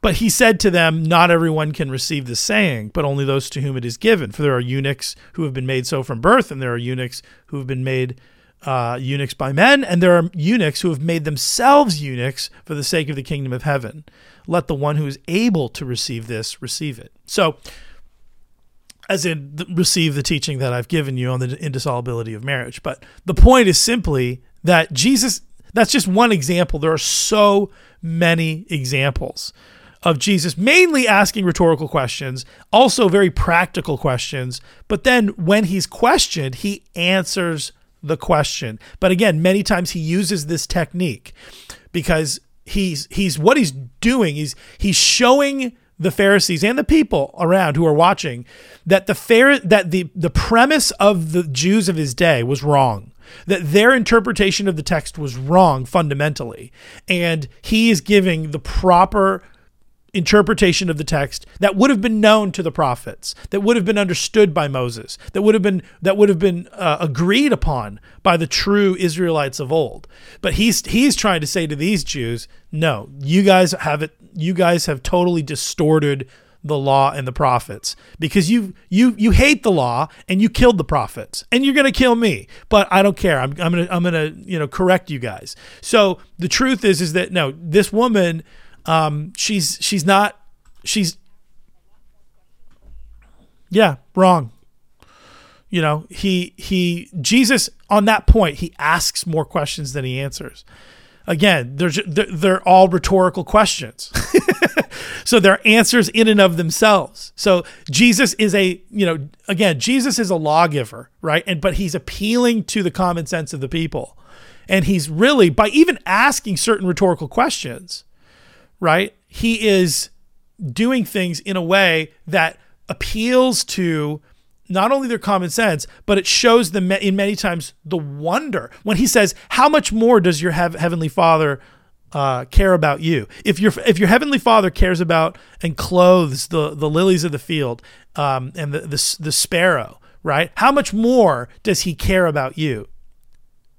But he said to them, Not everyone can receive the saying, but only those to whom it is given. For there are eunuchs who have been made so from birth, and there are eunuchs who have been made uh, eunuchs by men, and there are eunuchs who have made themselves eunuchs for the sake of the kingdom of heaven. Let the one who is able to receive this receive it. So, as in receive the teaching that I've given you on the indissolubility of marriage. But the point is simply that Jesus, that's just one example. There are so many examples of Jesus mainly asking rhetorical questions, also very practical questions. But then when he's questioned, he answers the question. But again, many times he uses this technique because he's he's what he's doing he's he's showing the Pharisees and the people around who are watching that the fair that the the premise of the Jews of his day was wrong that their interpretation of the text was wrong fundamentally and he is giving the proper interpretation of the text that would have been known to the prophets that would have been understood by Moses that would have been that would have been uh, agreed upon by the true Israelites of old. But he's he's trying to say to these Jews no you guys have it you guys have totally distorted the law and the prophets. Because you you you hate the law and you killed the prophets. And you're going to kill me. But I don't care. I'm I'm going to I'm going to you know correct you guys. So the truth is is that no this woman um she's she's not she's yeah wrong. You know he he Jesus on that point he asks more questions than he answers again, they're, they're all rhetorical questions. so they're answers in and of themselves. So Jesus is a, you know, again, Jesus is a lawgiver, right? And but he's appealing to the common sense of the people. And he's really by even asking certain rhetorical questions, right? He is doing things in a way that appeals to not only their common sense, but it shows them in many times the wonder when he says, "How much more does your heavenly Father uh, care about you? If your if your heavenly Father cares about and clothes the the lilies of the field um, and the, the the sparrow, right? How much more does He care about you?"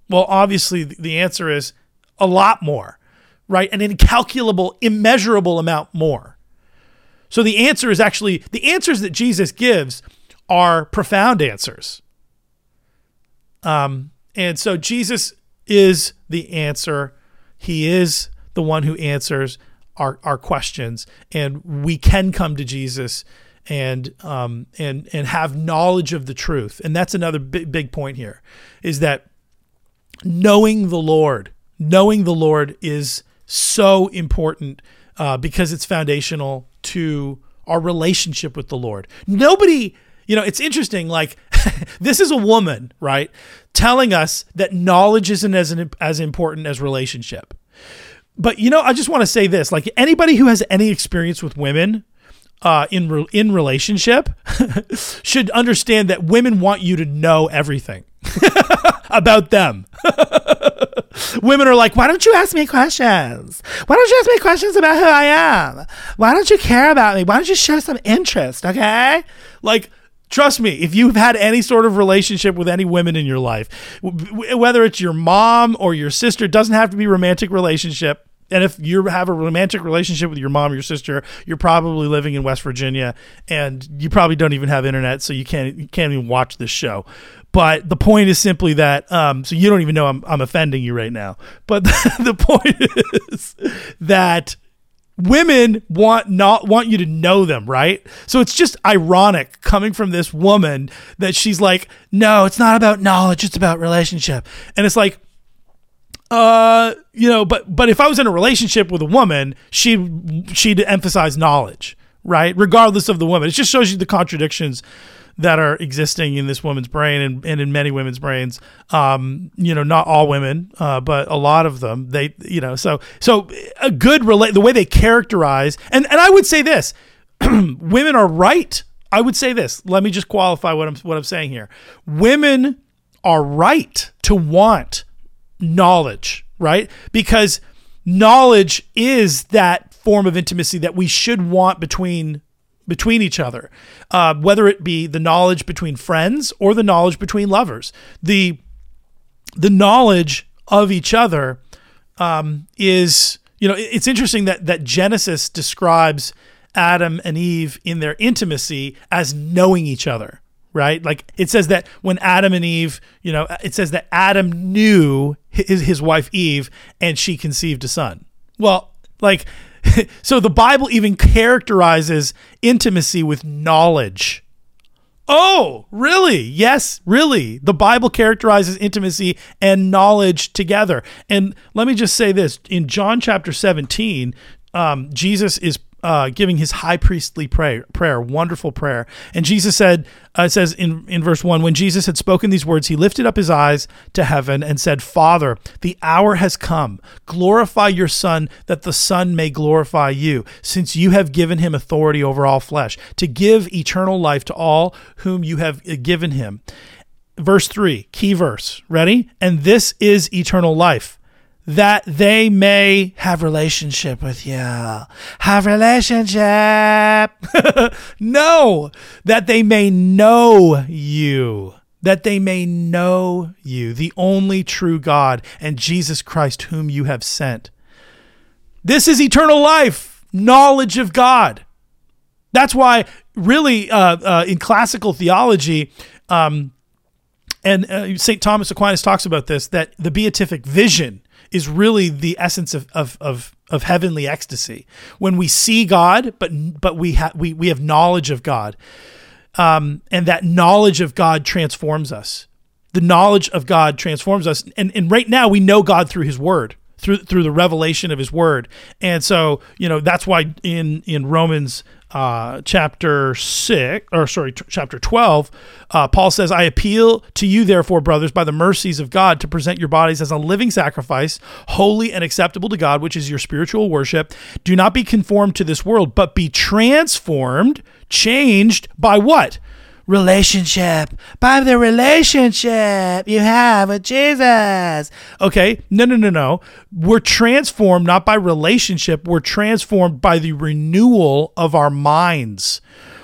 Well, obviously, the answer is a lot more, right? An incalculable, immeasurable amount more. So the answer is actually the answers that Jesus gives are profound answers. Um, and so Jesus is the answer. He is the one who answers our our questions, and we can come to Jesus and um, and and have knowledge of the truth. And that's another big big point here, is that knowing the Lord, knowing the Lord is so important uh, because it's foundational to our relationship with the Lord. Nobody, you know, it's interesting. Like this is a woman, right, telling us that knowledge isn't as as important as relationship. But you know, I just want to say this: like anybody who has any experience with women uh, in re- in relationship should understand that women want you to know everything about them. Women are like, why don't you ask me questions? Why don't you ask me questions about who I am? Why don't you care about me? Why don't you show some interest? Okay, like. Trust me, if you've had any sort of relationship with any women in your life, whether it's your mom or your sister, it doesn't have to be romantic relationship and if you have a romantic relationship with your mom or your sister, you're probably living in West Virginia, and you probably don't even have internet, so you can't you can't even watch this show. But the point is simply that um, so you don't even know I'm I'm offending you right now. But the, the point is that women want not want you to know them, right? So it's just ironic coming from this woman that she's like, no, it's not about knowledge, it's about relationship, and it's like uh you know but but if i was in a relationship with a woman she she'd emphasize knowledge right? Regardless of the woman. It just shows you the contradictions that are existing in this woman's brain and, and in many women's brains. Um you know not all women uh but a lot of them. They you know so so a good relate the way they characterize and and i would say this women are right. I would say this. Let me just qualify what i'm what i'm saying here. Women are right to want knowledge, right? Because knowledge is that form of intimacy that we should want between between each other, uh, whether it be the knowledge between friends or the knowledge between lovers. The the knowledge of each other um, is you know it's interesting that that Genesis describes Adam and Eve in their intimacy as knowing each other right? Like it says that when Adam and Eve, you know, it says that Adam knew his, his wife Eve and she conceived a son. Well, like, so the Bible even characterizes intimacy with knowledge. Oh, really? Yes, really. The Bible characterizes intimacy and knowledge together. And let me just say this in John chapter 17, um, Jesus is uh, giving his high priestly prayer, prayer, wonderful prayer. And Jesus said, uh, it says in, in verse 1 when Jesus had spoken these words, he lifted up his eyes to heaven and said, Father, the hour has come. Glorify your Son, that the Son may glorify you, since you have given him authority over all flesh, to give eternal life to all whom you have uh, given him. Verse 3, key verse. Ready? And this is eternal life that they may have relationship with you. Have relationship. no, that they may know you. That they may know you, the only true God, and Jesus Christ, whom you have sent. This is eternal life, knowledge of God. That's why, really, uh, uh, in classical theology, um, and uh, St. Thomas Aquinas talks about this, that the beatific vision is really the essence of, of, of, of heavenly ecstasy. When we see God, but but we have we, we have knowledge of God. Um, and that knowledge of God transforms us. The knowledge of God transforms us. And, and right now we know God through his word, through through the revelation of his word. And so, you know, that's why in in Romans uh, chapter 6, or sorry, t- chapter 12, uh, Paul says, I appeal to you, therefore, brothers, by the mercies of God, to present your bodies as a living sacrifice, holy and acceptable to God, which is your spiritual worship. Do not be conformed to this world, but be transformed, changed by what? Relationship, by the relationship you have with Jesus. Okay, no, no, no, no. We're transformed not by relationship, we're transformed by the renewal of our minds.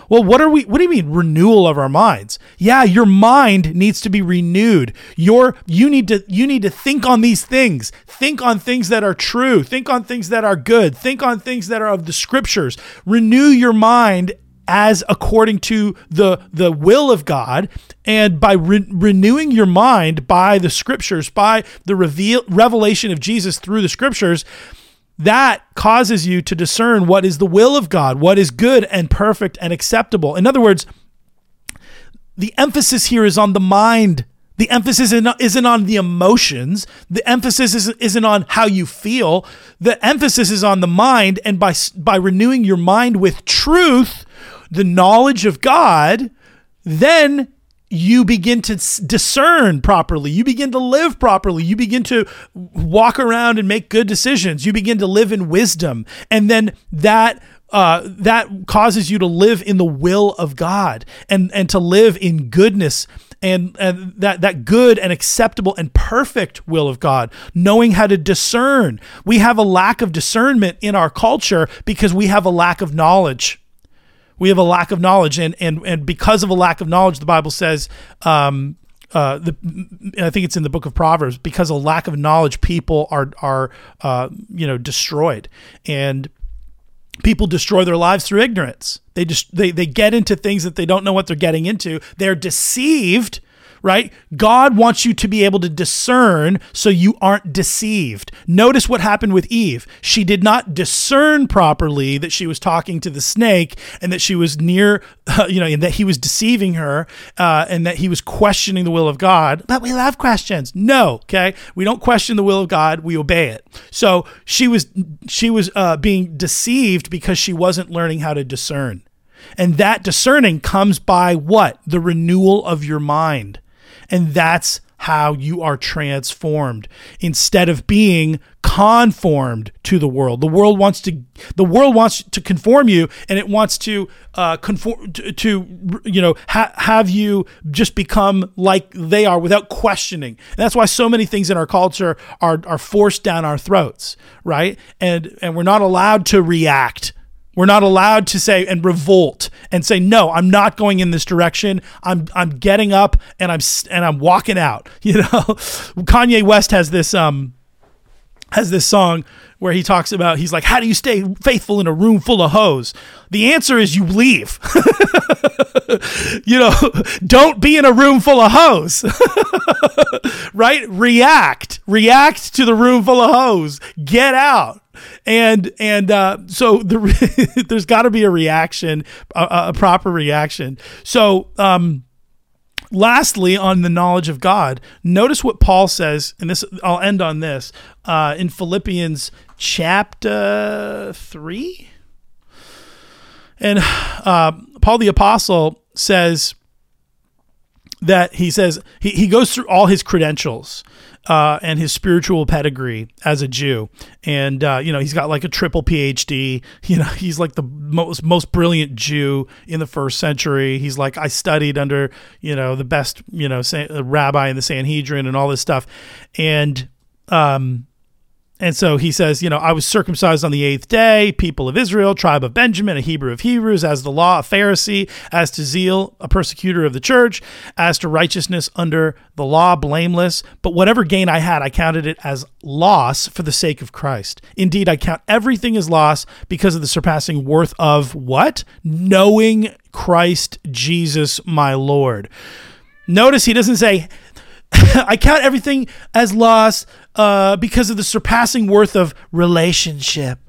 Well, what are we what do you mean renewal of our minds? Yeah, your mind needs to be renewed. Your you need to you need to think on these things. Think on things that are true. Think on things that are good. Think on things that are of the scriptures. Renew your mind as according to the the will of God and by re- renewing your mind by the scriptures by the reveal revelation of Jesus through the scriptures that causes you to discern what is the will of God, what is good and perfect and acceptable. In other words, the emphasis here is on the mind. The emphasis isn't on the emotions. The emphasis isn't on how you feel. The emphasis is on the mind. And by, by renewing your mind with truth, the knowledge of God, then you begin to discern properly. You begin to live properly. You begin to walk around and make good decisions. You begin to live in wisdom. And then that uh, that causes you to live in the will of God and, and to live in goodness and, and that, that good and acceptable and perfect will of God, knowing how to discern. We have a lack of discernment in our culture because we have a lack of knowledge. We have a lack of knowledge, and and and because of a lack of knowledge, the Bible says, um, uh, the I think it's in the book of Proverbs, because of lack of knowledge, people are are uh, you know destroyed, and people destroy their lives through ignorance. They just they they get into things that they don't know what they're getting into. They're deceived right? God wants you to be able to discern so you aren't deceived. Notice what happened with Eve. She did not discern properly that she was talking to the snake and that she was near, you know, and that he was deceiving her uh, and that he was questioning the will of God. But we love questions. No, okay? We don't question the will of God, we obey it. So she was she was uh, being deceived because she wasn't learning how to discern. And that discerning comes by what? The renewal of your mind. And that's how you are transformed instead of being conformed to the world. The world wants to the world wants to conform you and it wants to uh, conform to, to you know ha- have you just become like they are without questioning. And that's why so many things in our culture are are forced down our throats, right? And and we're not allowed to react we're not allowed to say and revolt and say no. I'm not going in this direction. I'm I'm getting up and I'm and I'm walking out. You know, Kanye West has this um has this song where he talks about he's like how do you stay faithful in a room full of hoes? The answer is you leave. You know don't be in a room full of hoes. Right? React. React to the room full of hoes. Get out and and uh, so the, there's got to be a reaction, a, a, proper reaction. So, um, lastly, on the knowledge of God, notice what Paul says, and this I'll end on this uh, in Philippians chapter three, and uh, Paul the apostle says that he says he, he goes through all his credentials uh, and his spiritual pedigree as a Jew. And, uh, you know, he's got like a triple PhD. You know, he's like the most, most brilliant Jew in the first century. He's like, I studied under, you know, the best, you know, rabbi in the Sanhedrin and all this stuff. And, um, and so he says, you know, I was circumcised on the eighth day, people of Israel, tribe of Benjamin, a Hebrew of Hebrews, as the law, a Pharisee, as to zeal, a persecutor of the church, as to righteousness under the law, blameless. But whatever gain I had, I counted it as loss for the sake of Christ. Indeed, I count everything as loss because of the surpassing worth of what? Knowing Christ Jesus my Lord. Notice he doesn't say, I count everything as loss uh, because of the surpassing worth of relationship.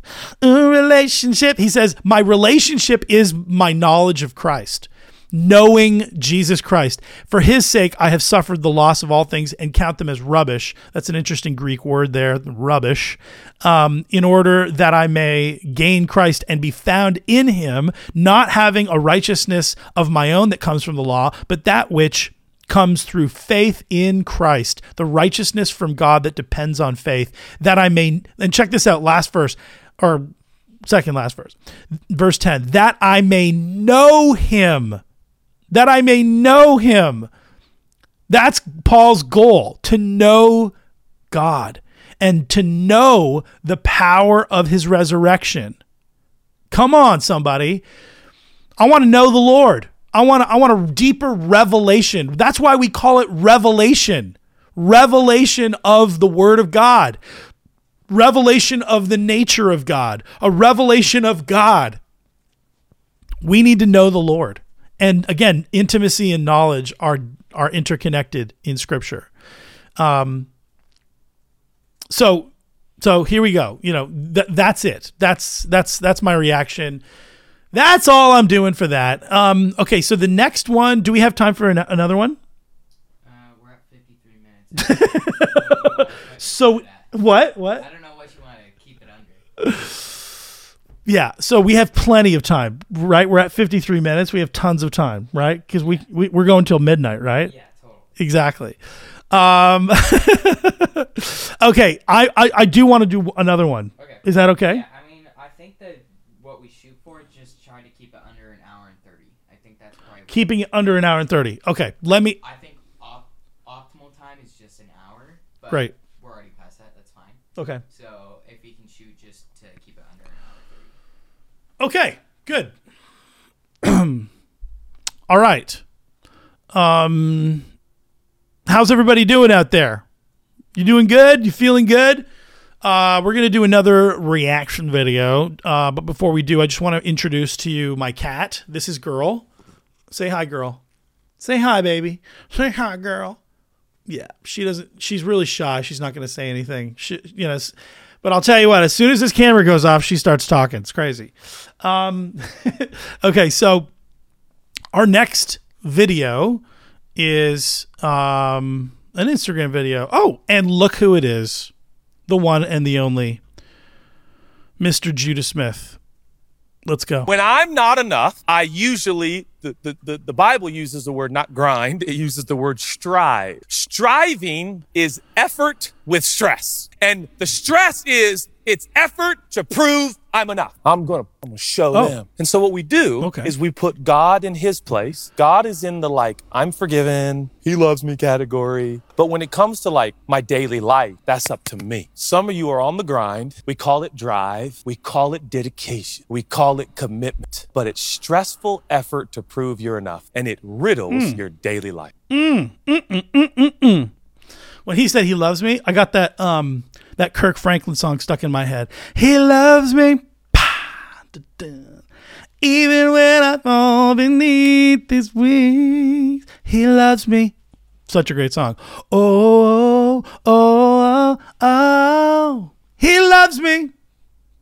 Uh, relationship. He says, My relationship is my knowledge of Christ, knowing Jesus Christ. For his sake, I have suffered the loss of all things and count them as rubbish. That's an interesting Greek word there, rubbish, um, in order that I may gain Christ and be found in him, not having a righteousness of my own that comes from the law, but that which comes through faith in Christ, the righteousness from God that depends on faith, that I may, and check this out, last verse, or second last verse, verse 10, that I may know him, that I may know him. That's Paul's goal, to know God and to know the power of his resurrection. Come on, somebody. I want to know the Lord. I want I want a deeper revelation. That's why we call it revelation. Revelation of the word of God. Revelation of the nature of God. A revelation of God. We need to know the Lord. And again, intimacy and knowledge are are interconnected in scripture. Um so So here we go. You know, th- that's it. That's that's that's my reaction. That's all I'm doing for that. Um, okay, so the next one. Do we have time for an- another one? Uh, we're at 53 minutes. So what? What? I don't know what you want to keep it under. Yeah. So we have plenty of time, right? We're at 53 minutes. We have tons of time, right? Because we, we we're going till midnight, right? Yeah, total. Exactly. Um, okay. I, I I do want to do another one. Okay. Is that okay? Yeah, I mean, I think that what we shoot for is just try to keep it under an hour and 30. I think that's probably. Keeping it under an hour and 30. Okay. Let me. I think op- optimal time is just an hour. But Great. We're already past that. That's fine. Okay. So if we can shoot just to keep it under an hour 30. Okay, good. All right. Um how's everybody doing out there? You doing good? You feeling good? Uh, we're gonna do another reaction video, uh, but before we do, I just want to introduce to you my cat. This is Girl. Say hi, Girl. Say hi, baby. Say hi, girl. Yeah, she doesn't. She's really shy. She's not gonna say anything. She, you know, but I'll tell you what. As soon as this camera goes off, she starts talking. It's crazy. Um, okay, so our next video is um, an Instagram video. Oh, and look who it is the one and the only Mr. Judah Smith. Let's go. When I'm not enough, I usually, the, the, the, Bible uses the word not grind, it uses the word strive. Striving is effort with stress. And the stress is it's effort to prove I'm enough. I'm gonna, I'm gonna show Oh. them. And so what we do Okay. is we put God in his place. God is in the like, I'm forgiven, he loves me category. But when it comes to like my daily life, that's up to me. Some of you are on the grind. We call it drive. We call it dedication. We call it commitment. But it's stressful effort to prove you're enough. And it riddles your daily life. when he said he loves me, I got that um that Kirk Franklin song stuck in my head. He loves me. Even when I fall beneath his wings, he loves me. Such a great song. Oh, oh, oh, oh, he loves me.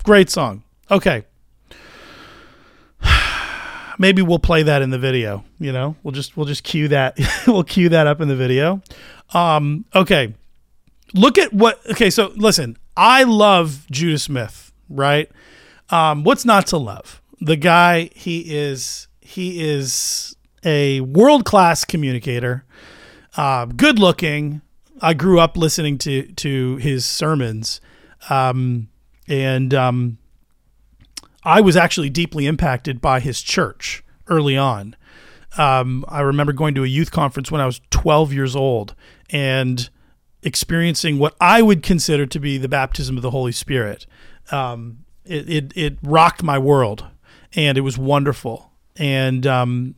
Great song. Okay. Maybe we'll play that in the video, you know? We'll just we'll just cue that we'll cue that up in the video. Um okay. Look at what okay, so listen, I love Judah Smith, right? Um what's not to love? The guy he is he is a world-class communicator. Uh, good looking. I grew up listening to to his sermons. Um and um I was actually deeply impacted by his church early on. Um, I remember going to a youth conference when I was 12 years old and experiencing what I would consider to be the baptism of the Holy Spirit. Um, it, it, it rocked my world and it was wonderful. And um,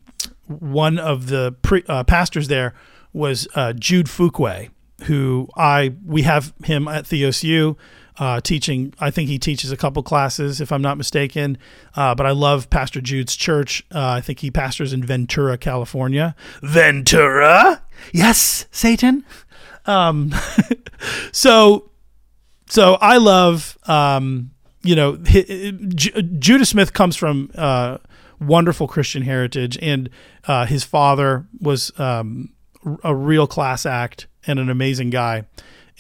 one of the pre, uh, pastors there was uh, Jude Fuqua, who I we have him at Theos U uh, teaching. I think he teaches a couple classes, if I'm not mistaken. Uh, but I love Pastor Jude's church. Uh, I think he pastors in Ventura, California. Ventura, yes, Satan. Um, so so I love, um, you know, hi- Judah Smith comes from uh, wonderful Christian heritage, and uh, his father was um, a real class act and an amazing guy,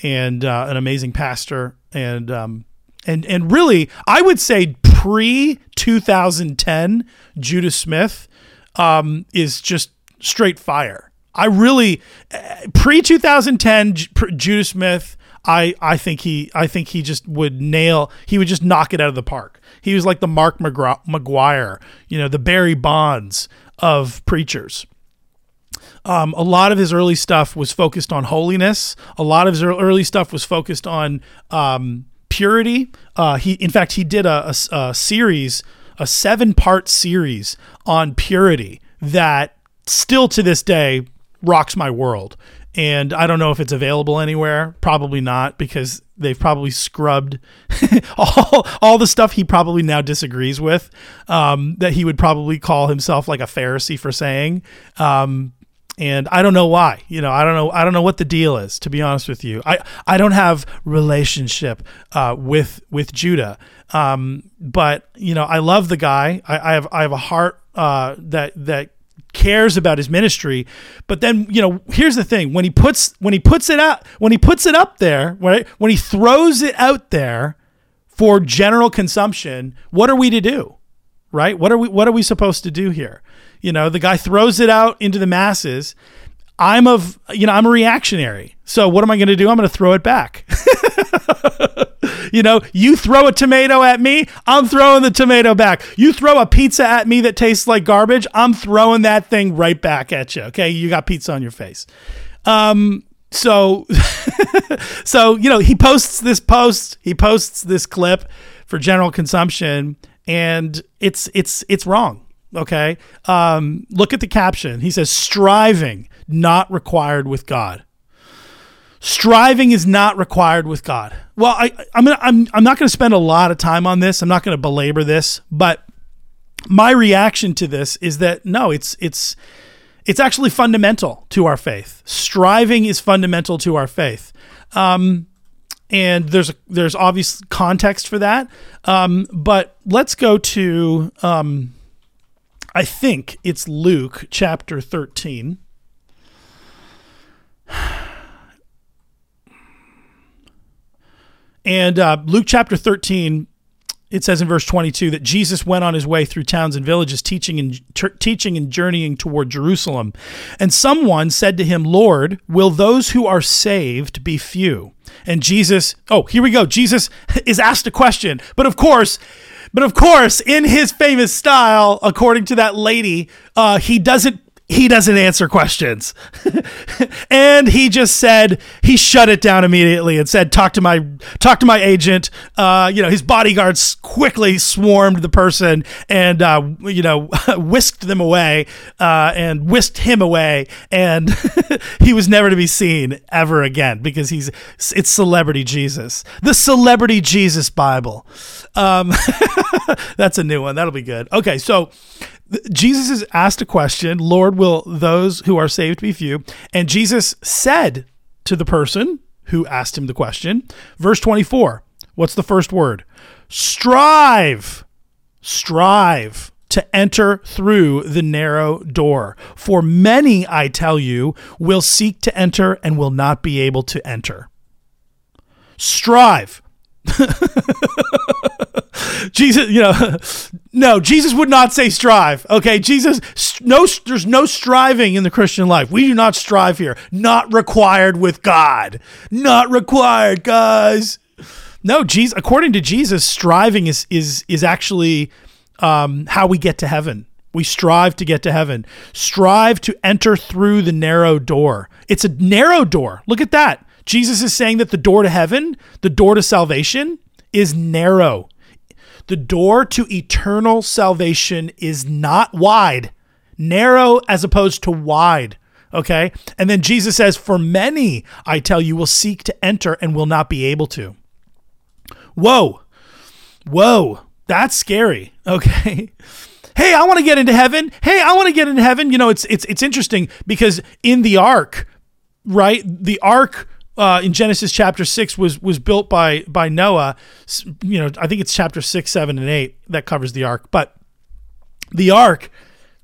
and uh, an amazing pastor, and um, and and really, I would say pre 2010, Judah Smith um, is just straight fire. I really pre 2010 Judah Smith. I, I think he I think he just would nail he would just knock it out of the park. He was like the Mark McGra- McGwire, you know, the Barry Bonds of preachers. Um, a lot of his early stuff was focused on holiness. A lot of his early stuff was focused on um, purity. Uh, he, in fact, he did a, a, a series, a seven-part series on purity that still to this day rocks my world. And I don't know if it's available anywhere. Probably not because they've probably scrubbed all, all the stuff he probably now disagrees with. Um, that he would probably call himself like a Pharisee for saying. Um, and I don't know why. You know, I don't know. I don't know what the deal is. To be honest with you, I I don't have relationship uh, with with Judah. Um, but you know, I love the guy. I, I have I have a heart uh, that that cares about his ministry. But then you know, here's the thing: when he puts when he puts it out when he puts it up there, right? When he throws it out there for general consumption, what are we to do? Right? What are we what are we supposed to do here? You know, the guy throws it out into the masses. I'm of, you know, I'm a reactionary. So what am I going to do? I'm going to throw it back. you know, you throw a tomato at me, I'm throwing the tomato back. You throw a pizza at me that tastes like garbage, I'm throwing that thing right back at you. Okay, you got pizza on your face. Um, so, so you know, he posts this post, he posts this clip for general consumption, and it's it's it's wrong. Okay. Um, look at the caption. He says, striving not required with God. Striving is not required with God. Well, I, I'm, gonna, I'm, I'm not going to spend a lot of time on this. I'm not going to belabor this, but my reaction to this is that no, it's, it's, it's actually fundamental to our faith. Striving is fundamental to our faith. Um, and there's there's obvious context for that. Um, but let's go to um, I think it's Luke chapter 13. And uh, Luke chapter 13, it says in verse 22 that Jesus went on his way through towns and villages, teaching and ter- teaching and journeying toward Jerusalem. And someone said to him, "Lord, will those who are saved be few?" And Jesus, oh, here we go. Jesus is asked a question, but of course, but of course, in his famous style, according to that lady, uh, he doesn't he doesn't answer questions. and he just said he shut it down immediately and said, "Talk to my talk to my agent." Uh, you know, his bodyguards quickly swarmed the person and uh, you know whisked them away uh, and whisked him away, and he was never to be seen ever again because he's it's celebrity Jesus, the celebrity Jesus Bible. Um, that's a new one. That'll be good. Okay, so Jesus is asked a question, Lord, will those who are saved be few? And Jesus said to the person who asked him the question, verse 24, what's the first word? Strive, strive to enter through the narrow door. For many, I tell you, will seek to enter and will not be able to enter. Strive. Jesus, you know, no, Jesus would not say strive. Okay, Jesus, no, there's no striving in the Christian life. We do not strive here. Not required with God. Not required, guys. No, Jesus. According to Jesus, striving is is is actually um, how we get to heaven. We strive to get to heaven. Strive to enter through the narrow door. It's a narrow door. Look at that. Jesus is saying that the door to heaven, the door to salvation, is narrow. The door to eternal salvation is not wide, narrow as opposed to wide. Okay. And then Jesus says, For many, I tell you, will seek to enter and will not be able to. Whoa. Whoa. That's scary. Okay. Hey, I want to get into heaven. Hey, I want to get into heaven. You know, it's it's it's interesting because in the ark, right? The ark uh, in Genesis chapter six was was built by by Noah. You know, I think it's chapter six, seven, and eight that covers the ark. But the ark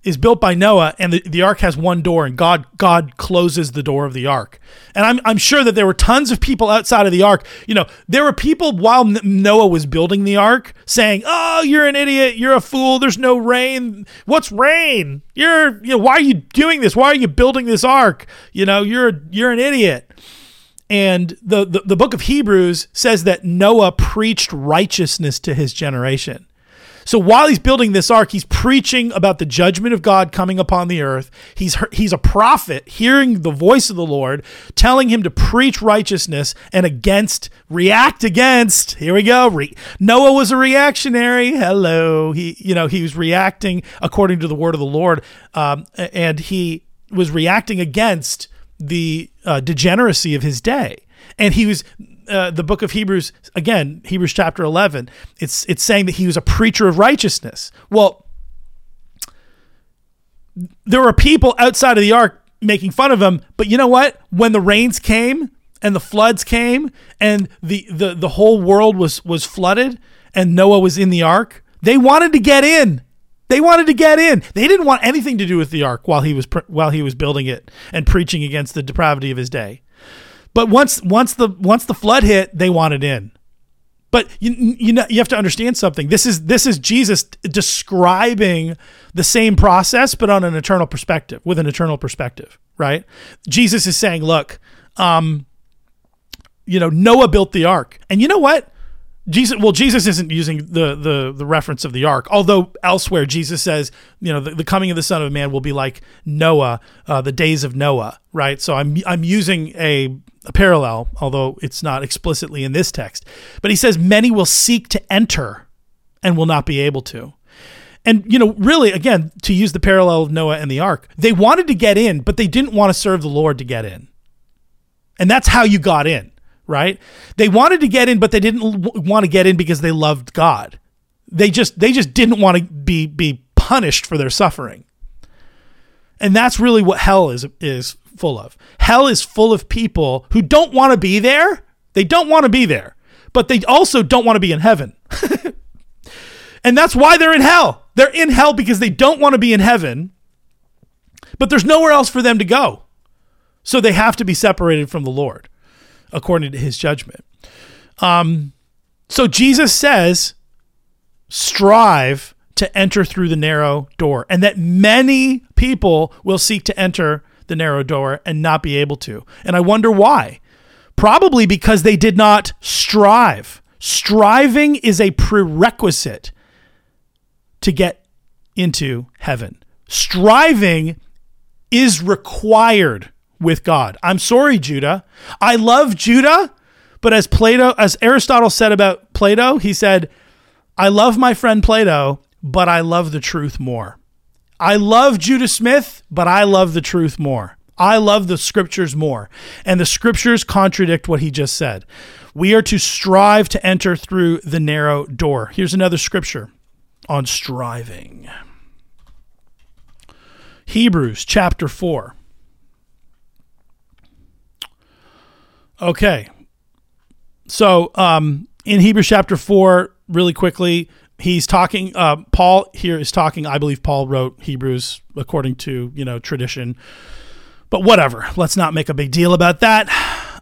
is built by Noah, and the, the ark has one door, and God God closes the door of the ark. And I'm I'm sure that there were tons of people outside of the ark. You know, there were people while Noah was building the ark saying, "Oh, you're an idiot. You're a fool. There's no rain. What's rain? You're you know why are you doing this? Why are you building this ark? You know, you're you're an idiot." And the, the, the book of Hebrews says that Noah preached righteousness to his generation. So while he's building this ark, he's preaching about the judgment of God coming upon the earth. He's he's a prophet hearing the voice of the Lord, telling him to preach righteousness and against, react against. Here we go. Re- Noah was a reactionary. Hello, he you know he was reacting according to the word of the Lord, um, and he was reacting against the uh, degeneracy of his day. And he was uh, the book of Hebrews again, Hebrews chapter 11. It's it's saying that he was a preacher of righteousness. Well, there were people outside of the ark making fun of him. But you know what? When the rains came and the floods came and the, the, the whole world was, was flooded and Noah was in the ark, they wanted to get in. They wanted to get in. They didn't want anything to do with the ark while he was while he was building it and preaching against the depravity of his day. But once once the once the flood hit, they wanted in. But you you know you have to understand something. This is this is Jesus describing the same process, but on an eternal perspective, with an eternal perspective, right? Jesus is saying, look, um, you know, Noah built the ark, and you know what? Jesus, well, Jesus isn't using the, the the reference of the ark, although elsewhere Jesus says, you know, the, the coming of the Son of Man will be like Noah, uh, the days of Noah, right? So I'm I'm using a, a parallel, although it's not explicitly in this text. But he says, many will seek to enter and will not be able to. And you know, really, again, to use the parallel of Noah and the ark, they wanted to get in, but they didn't want to serve the Lord to get in, and that's how you got in right? They wanted to get in, but they didn't want to get in because they loved God. They just they just didn't want to be be punished for their suffering. And that's really what hell is is full of. Hell is full of people who don't want to be there. They don't want to be there, but they also don't want to be in heaven. and that's why they're in hell. They're in hell because they don't want to be in heaven, but there's nowhere else for them to go. So they have to be separated from the Lord according to his judgment. Um, so Jesus says, strive to enter through the narrow door, and that many people will seek to enter the narrow door and not be able to. And I wonder why. Probably because they did not strive. Striving is a prerequisite to get into heaven. Striving is required with God. I'm sorry, Judah. I love Judah, but as Plato, as Aristotle said about Plato, he said, I love my friend Plato, but I love the truth more. I love Judah Smith, but I love the truth more. I love the scriptures more. And the scriptures contradict what he just said. We are to strive to enter through the narrow door. Here's another scripture on striving Hebrews chapter 4. Okay. So um, in Hebrews chapter 4, really quickly, he's talking, uh, Paul here is talking, I believe Paul wrote Hebrews according to, you know, tradition. But whatever. Let's not make a big deal about that.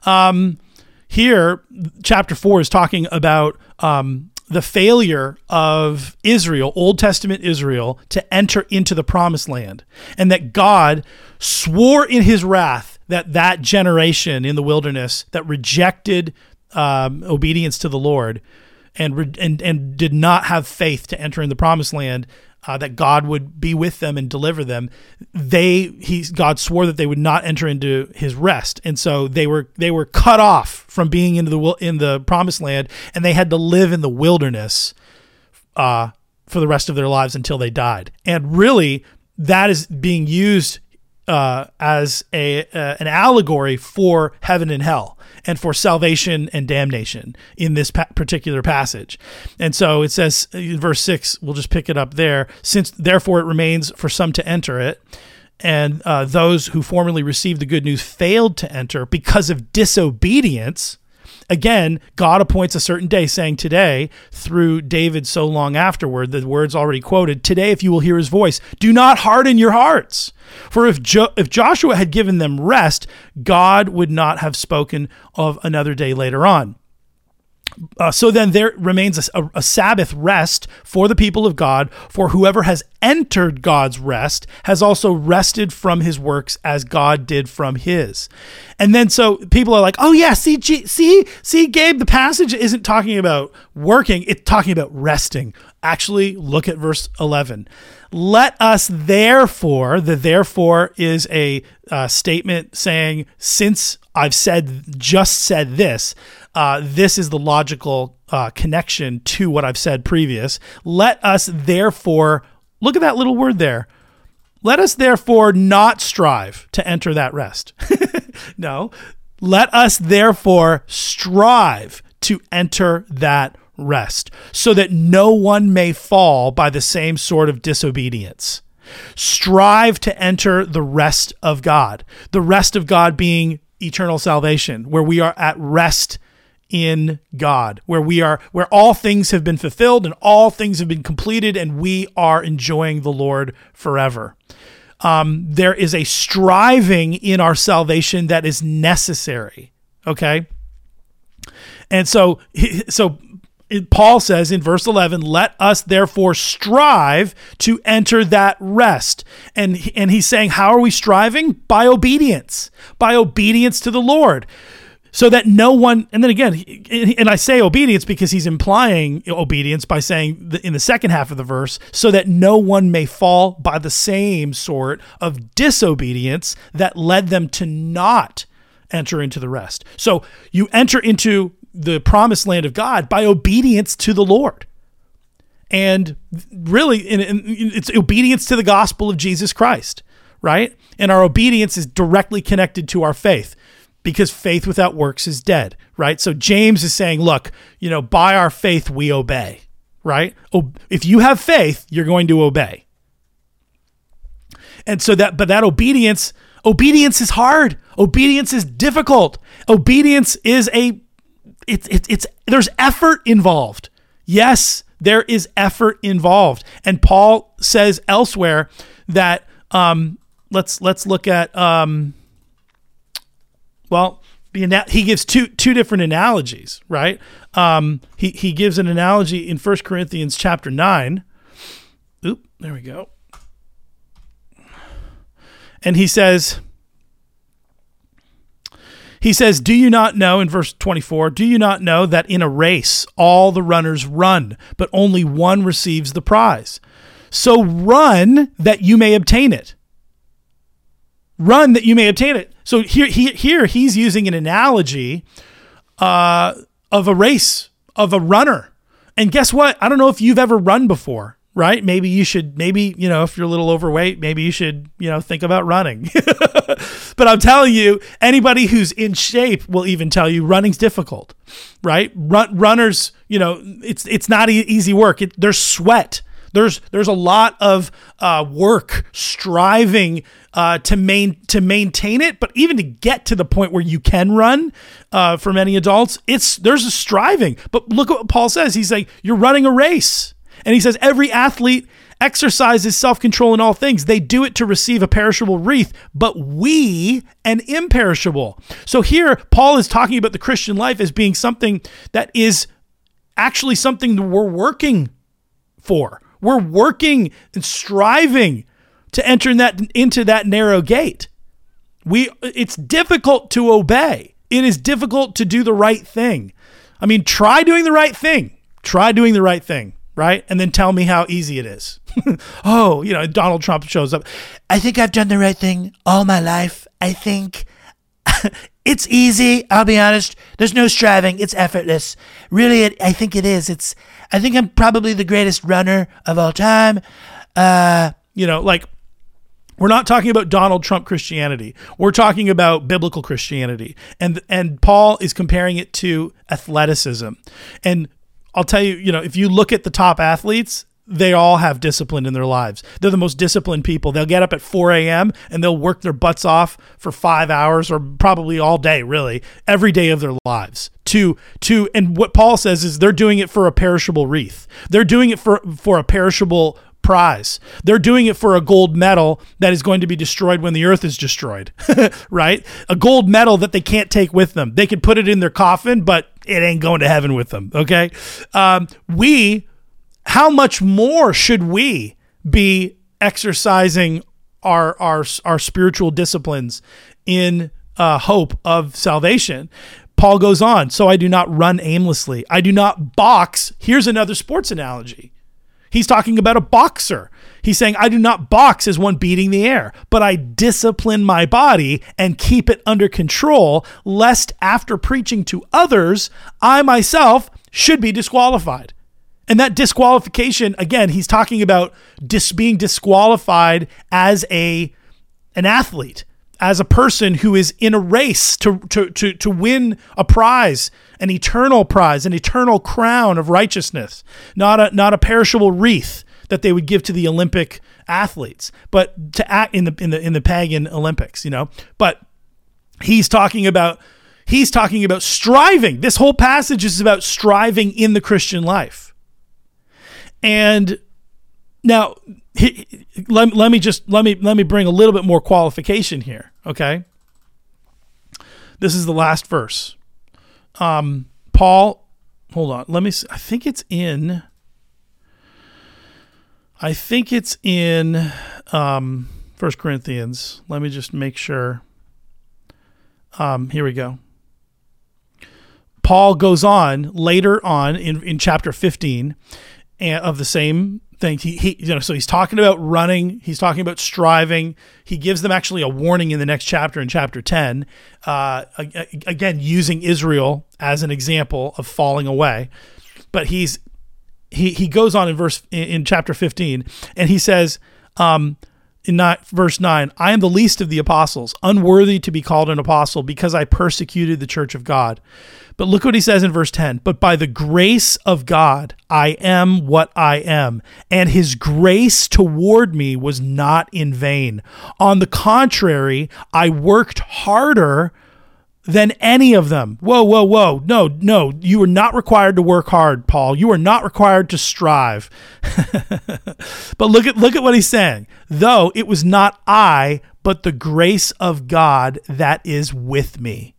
Um, here, chapter 4 is talking about um, the failure of Israel, Old Testament Israel, to enter into the promised land, and that God swore in his wrath that that generation in the wilderness that rejected um, obedience to the Lord and, re- and and did not have faith to enter in the promised land, uh, that God would be with them and deliver them. They he God swore that they would not enter into His rest, and so they were they were cut off from being into the in the promised land, and they had to live in the wilderness. Uh, for the rest of their lives until they died. And really, that is being used uh, as a uh, an allegory for heaven and hell and for salvation and damnation in this pa- particular passage. And so it says in verse 6, we'll just pick it up there, since therefore it remains for some to enter it and uh, those who formerly received the good news failed to enter because of disobedience again, God appoints a certain day, saying today, through David so long afterward, the words already quoted, today, if you will hear his voice, do not harden your hearts. For if, jo- if Joshua had given them rest, God would not have spoken of another day later on. Uh, so then there remains a, a, Sabbath rest for the people of God, for whoever has entered God's rest has also rested from his works as God did from his. And then so people are like, oh yeah, see, G- see, see, Gabe, the passage isn't talking about working, it's talking about resting. Actually, look at verse 11. Let us therefore, the therefore is a uh, statement saying, since I've said, just said this, uh, this is the logical uh, connection to what I've said previous. Let us therefore, look at that little word there. Let us therefore not strive to enter that rest. no, let us therefore strive to enter that rest, so that no one may fall by the same sort of disobedience. Strive to enter the rest of God, the rest of God being eternal salvation, where we are at rest in God, where we are, where all things have been fulfilled and all things have been completed, and we are enjoying the Lord forever. Um, there is a striving in our salvation that is necessary. Okay. And so, so Paul says in verse 11, let us therefore strive to enter that rest. And, and he's saying, how are we striving? By obedience, by obedience to the Lord. So that no one, and then again, and I say obedience because he's implying obedience by saying in the second half of the verse, so that no one may fall by the same sort of disobedience that led them to not enter into the rest. So you enter into the promised land of God by obedience to the Lord. And really, it's obedience to the gospel of Jesus Christ, right? And our obedience is directly connected to our faith because faith without works is dead, right? So James is saying, look, you know, by our faith we obey, right? If you have faith, you're going to obey. And so that, but that obedience, obedience is hard. Obedience is difficult. Obedience is a it's it's it's there's effort involved. Yes, there is effort involved, and Paul says elsewhere that um, let's let's look at um, well he gives two two different analogies, right? Um, he he gives an analogy in First Corinthians chapter nine. Oop, there we go. And he says, he says, Do you not know, in verse 24, do you not know that in a race all the runners run, but only one receives the prize? So run that you may obtain it. Run that you may obtain it. So here, he, here he's using an analogy uh, of a race, of a runner. And guess what? I don't know if you've ever run before right? Maybe you should, maybe, you know, if you're a little overweight, maybe you should, you know, think about running. but I'm telling you, anybody who's in shape will even tell you running's difficult, right? Run, runners, you know, it's, it's not e- easy work. It, there's sweat. There's, there's a lot of uh, work striving uh, to main to maintain it, but even to get to the point where you can run, uh, for many adults, it's there's a striving. But look at what Paul says. He's like, you're running a race. And he says, every athlete exercises self control in all things. They do it to receive a perishable wreath, but we an imperishable. So here, Paul is talking about the Christian life as being something that is actually something that we're working for. We're working and striving to enter that into that narrow gate. We it's difficult to obey. It is difficult to do the right thing. I mean, try doing the right thing. Try doing the right thing right? And then tell me how easy it is. oh, you know, Donald Trump shows up. I think I've done the right thing all my life. I think it's easy. I'll be honest. There's no striving. It's effortless. Really, it, I think it is. It's. I think I'm probably the greatest runner of all time. Uh, you know, like we're not talking about Donald Trump Christianity. We're talking about biblical Christianity. And and Paul is comparing it to athleticism. And I'll tell you, you know, if you look at the top athletes, they all have discipline in their lives. They're the most disciplined people. They'll get up at 4 a.m. and they'll work their butts off for five hours or probably all day, really, every day of their lives. To to and what Paul says is they're doing it for a perishable wreath. They're doing it for for a perishable prize. They're doing it for a gold medal that is going to be destroyed when the earth is destroyed, right? A gold medal that they can't take with them. They could put it in their coffin, but it ain't going to heaven with them. Okay. Um, we, how much more should we be exercising our, our, our spiritual disciplines in uh, hope of salvation? Paul goes on, so I do not run aimlessly. I do not box. Here's another sports analogy. He's talking about a boxer. He's saying, I do not box as one beating the air, but I discipline my body and keep it under control, lest after preaching to others, I myself should be disqualified. And that disqualification, again, he's talking about dis- being disqualified as a an athlete, as a person who is in a race to, to, to, to win a prize, an eternal prize, an eternal crown of righteousness, not a, not a perishable wreath that they would give to the Olympic athletes, but to act in the in the in the pagan Olympics, you know. But he's talking about he's talking about striving. This whole passage is about striving in the Christian life. And now he, let, let me just let me let me bring a little bit more qualification here, okay? This is the last verse. Um Paul hold on. Let me see. I think it's in I think it's in um First Corinthians. Let me just make sure. Um, here we go. Paul goes on later on in, in chapter 15 and of the same thing. He, he, you know, so he's talking about running. He's talking about striving. He gives them actually a warning in the next chapter, in chapter 10, uh, again, using Israel as an example of falling away. But he's, he, he goes on in verse, in, in chapter 15, and he says, um, in not, verse 9, I am the least of the apostles, unworthy to be called an apostle because I persecuted the church of God. But look what he says in verse 10 But by the grace of God, I am what I am, and his grace toward me was not in vain. On the contrary, I worked harder than any of them. Whoa, whoa, whoa. No, no, you are not required to work hard, Paul. You are not required to strive. but look at look at what he's saying. Though it was not I, but the grace of God that is with me.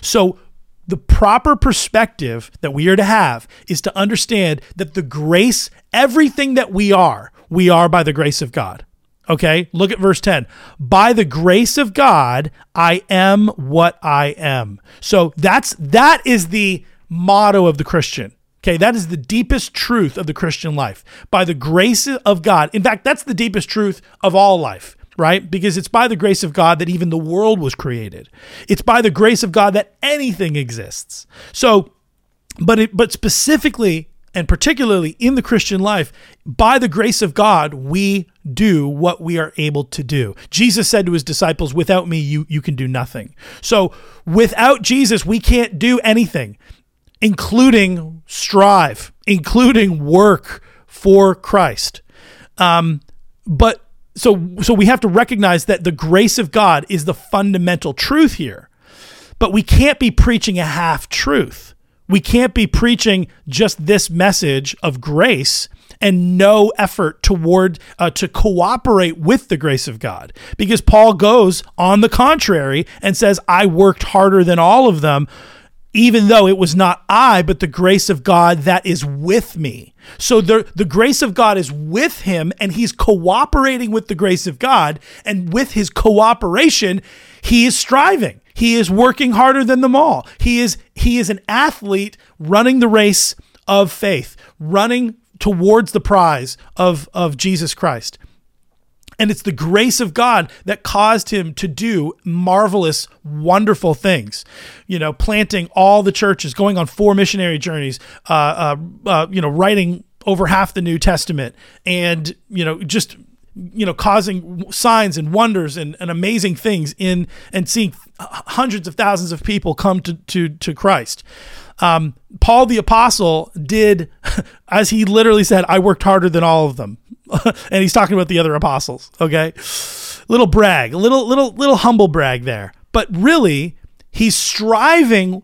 So the proper perspective that we are to have is to understand that the grace, everything that we are, we are by the grace of God. Okay, look at verse 10. By the grace of God, I am what I am. So that's that is the motto of the Christian. Okay, that is the deepest truth of the Christian life. By the grace of God. In fact, that's the deepest truth of all life, right? Because it's by the grace of God that even the world was created. It's by the grace of God that anything exists. So, but it, but specifically and particularly in the Christian life, by the grace of God, we do what we are able to do. Jesus said to his disciples, Without me, you, you can do nothing. So without Jesus, we can't do anything, including strive, including work for Christ. Um, but so so we have to recognize that the grace of God is the fundamental truth here. But we can't be preaching a half truth we can't be preaching just this message of grace and no effort toward uh, to cooperate with the grace of God. Because Paul goes on the contrary and says I worked harder than all of them even though it was not I but the grace of God that is with me. So the the grace of God is with him and he's cooperating with the grace of God and with his cooperation he is striving he is working harder than them all. He is he is an athlete running the race of faith, running towards the prize of of Jesus Christ. And it's the grace of God that caused him to do marvelous, wonderful things. You know, planting all the churches, going on four missionary journeys, uh, uh, uh, you know, writing over half the New Testament, and you know, just you know, causing signs and wonders and, and amazing things in and seeing hundreds of thousands of people come to to to Christ. Um, Paul the apostle did, as he literally said, I worked harder than all of them, and he's talking about the other apostles. Okay, little brag, a little little little humble brag there, but really he's striving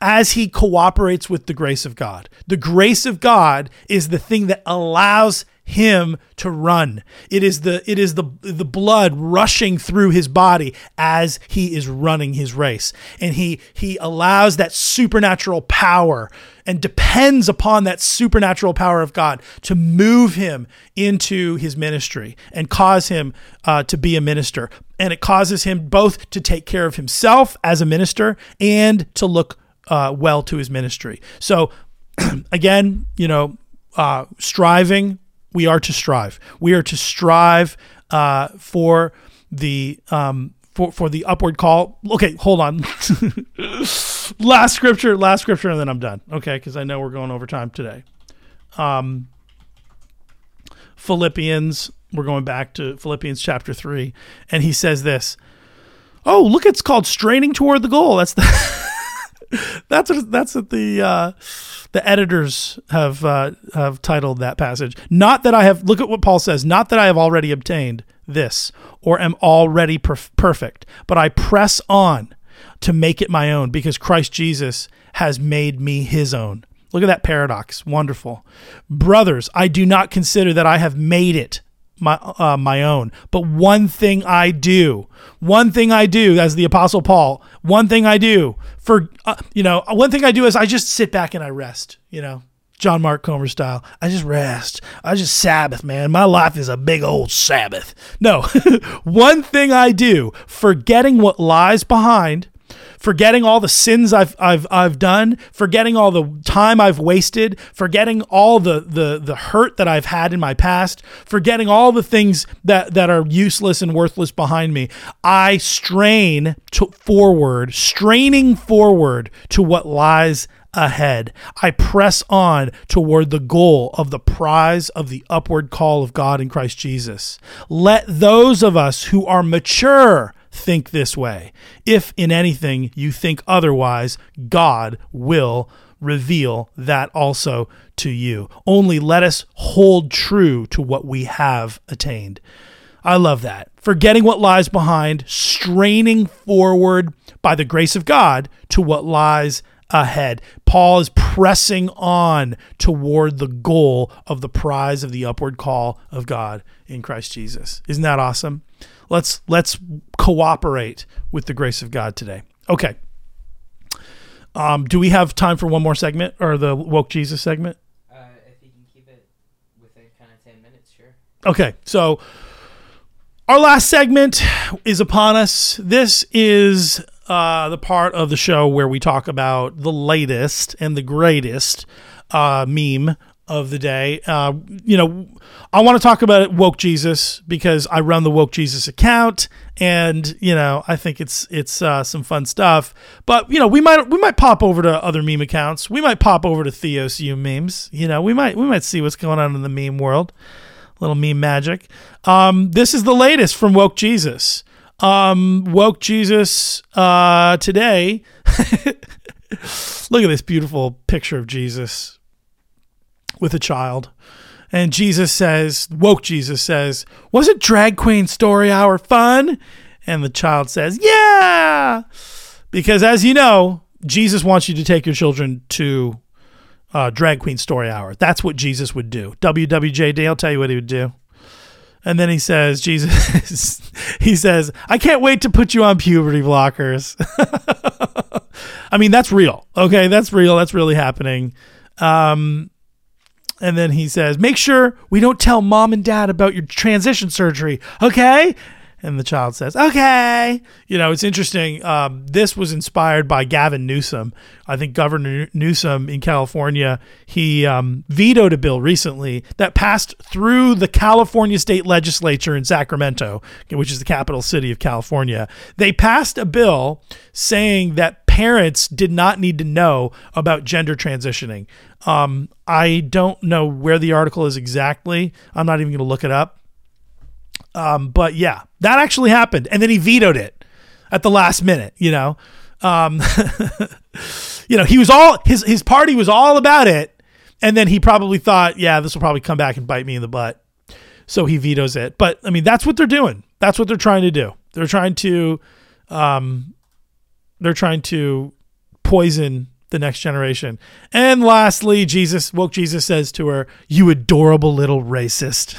as he cooperates with the grace of God. The grace of God is the thing that allows him to run. It is the it is the the blood rushing through his body as he is running his race. And he he allows that supernatural power and depends upon that supernatural power of God to move him into his ministry and cause him uh, to be a minister. And it causes him both to take care of himself as a minister and to look uh, well to his ministry. So, again, you know, uh, striving we are to strive. We are to strive uh, for the um, for for the upward call. Okay, hold on. last scripture, last scripture, and then I'm done. Okay, because I know we're going over time today. Um, Philippians. We're going back to Philippians chapter three, and he says this. Oh, look! It's called straining toward the goal. That's the. that's what, that's the uh, The editors have uh, have titled that passage. Not that I have. Look at what Paul says. Not that I have already obtained this or am already perf- perfect, but I press on to make it my own because Christ Jesus has made me His own. Look at that paradox. Wonderful, brothers. I do not consider that I have made it my uh, my own. But one thing I do, one thing I do, as the Apostle Paul, one thing I do for uh, you know, one thing I do is I just sit back and I rest. You know, John Mark Comer style. I just rest. I just Sabbath, man. My life is a big old Sabbath. No, one thing I do, forgetting what lies behind forgetting all the sins I've I've I've done, forgetting all the time I've wasted, forgetting all the the the hurt that I've had in my past, forgetting all the things that that are useless and worthless behind me. I strain to forward, straining forward to what lies ahead. I press on toward the goal of the prize of the upward call of God in Christ Jesus. Let those of us who are mature think this way. If in anything you think otherwise, God will reveal that also to you. Only let us hold true to what we have attained. I love that. Forgetting what lies behind, straining forward by the grace of God to what lies ahead. Paul is pressing on toward the goal of the prize of the upward call of God in Christ Jesus. Isn't that awesome? Let's let's cooperate with the grace of God today. Okay. Um, do we have time for one more segment or the woke Jesus segment? Uh, if you can keep it within kind of 10 minutes, sure. Okay, so our last segment is upon us. This is uh, the part of the show where we talk about the latest and the greatest uh, meme of the day. Uh, you know, I want to talk about it, woke Jesus because I run the woke Jesus account, and you know, I think it's it's uh, some fun stuff. But you know, we might we might pop over to other meme accounts. We might pop over to Theos U memes. You know, we might we might see what's going on in the meme world. Little meme magic. Um, this is the latest from woke Jesus. Um, woke Jesus uh, today. Look at this beautiful picture of Jesus with a child. And Jesus says, woke Jesus says, Wasn't drag queen story hour fun? And the child says, Yeah. Because as you know, Jesus wants you to take your children to uh, drag queen story hour. That's what Jesus would do. WWJD, I'll tell you what he would do. And then he says, Jesus, he says, I can't wait to put you on puberty blockers. I mean, that's real. Okay. That's real. That's really happening. Um, and then he says, Make sure we don't tell mom and dad about your transition surgery, okay? And the child says, okay. You know, it's interesting. Um, this was inspired by Gavin Newsom. I think Governor Newsom in California, he um, vetoed a bill recently that passed through the California state legislature in Sacramento, which is the capital city of California. They passed a bill saying that parents did not need to know about gender transitioning. Um, I don't know where the article is exactly. I'm not even going to look it up um, but yeah, that actually happened, and then he vetoed it at the last minute. You know, um, you know, he was all his his party was all about it, and then he probably thought, yeah, this will probably come back and bite me in the butt, so he vetoes it. But I mean, that's what they're doing. That's what they're trying to do. They're trying to, um, they're trying to poison the next generation. And lastly, Jesus, woke Jesus says to her, You adorable little racist.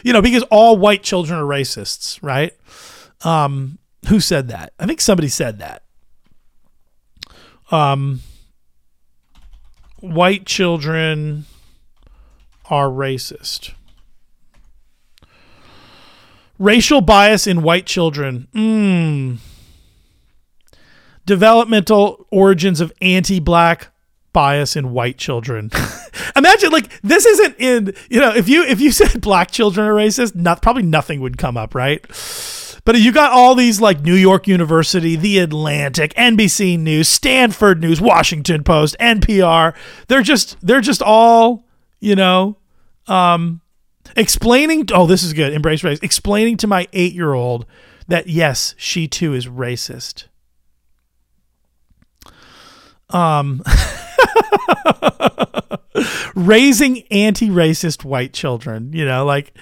you know, because all white children are racists, right? Um, who said that? I think somebody said that. Um, white children are racist. Racial bias in white children. Mmm developmental origins of anti-black bias in white children. Imagine like this isn't in you know if you if you said black children are racist, not probably nothing would come up, right? But you got all these like New York University, The Atlantic, NBC News, Stanford News, Washington Post, NPR. They're just they're just all, you know, um explaining oh this is good, embrace race. Explaining to my 8-year-old that yes, she too is racist. Um, raising anti-racist white children you know like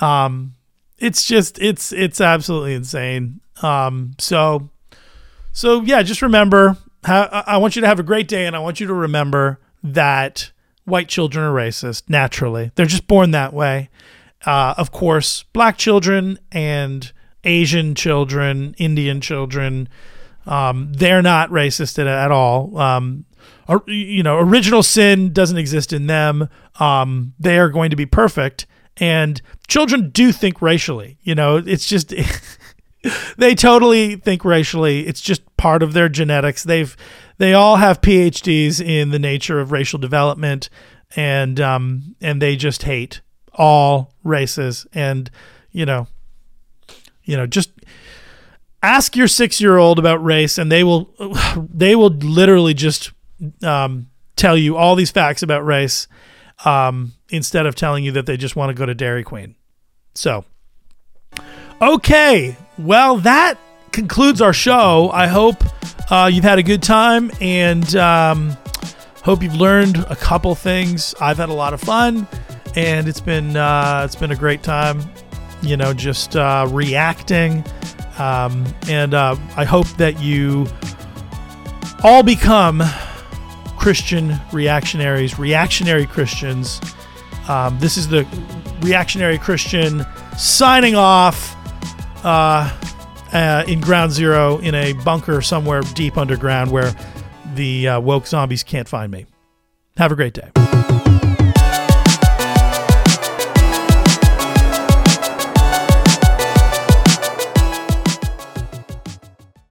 um it's just it's it's absolutely insane. Um so so yeah just remember i want you to have a great day and i want you to remember that white children are racist naturally. They're just born that way. Uh, of course black children and asian children indian children um, they're not racist at, at all um, or, you know, original sin doesn't exist in them. Um, they are going to be perfect. And children do think racially. You know, it's just they totally think racially. It's just part of their genetics. They've they all have PhDs in the nature of racial development, and um, and they just hate all races. And you know, you know, just ask your six year old about race, and they will they will literally just um, tell you all these facts about race um, instead of telling you that they just want to go to Dairy Queen. So, okay, well, that concludes our show. I hope uh, you've had a good time and um, hope you've learned a couple things. I've had a lot of fun, and it's been uh, it's been a great time. You know, just uh, reacting, um, and uh, I hope that you all become Christian reactionaries, reactionary Christians. Um, this is the reactionary Christian signing off uh, uh, in ground zero in a bunker somewhere deep underground where the uh, woke zombies can't find me. Have a great day.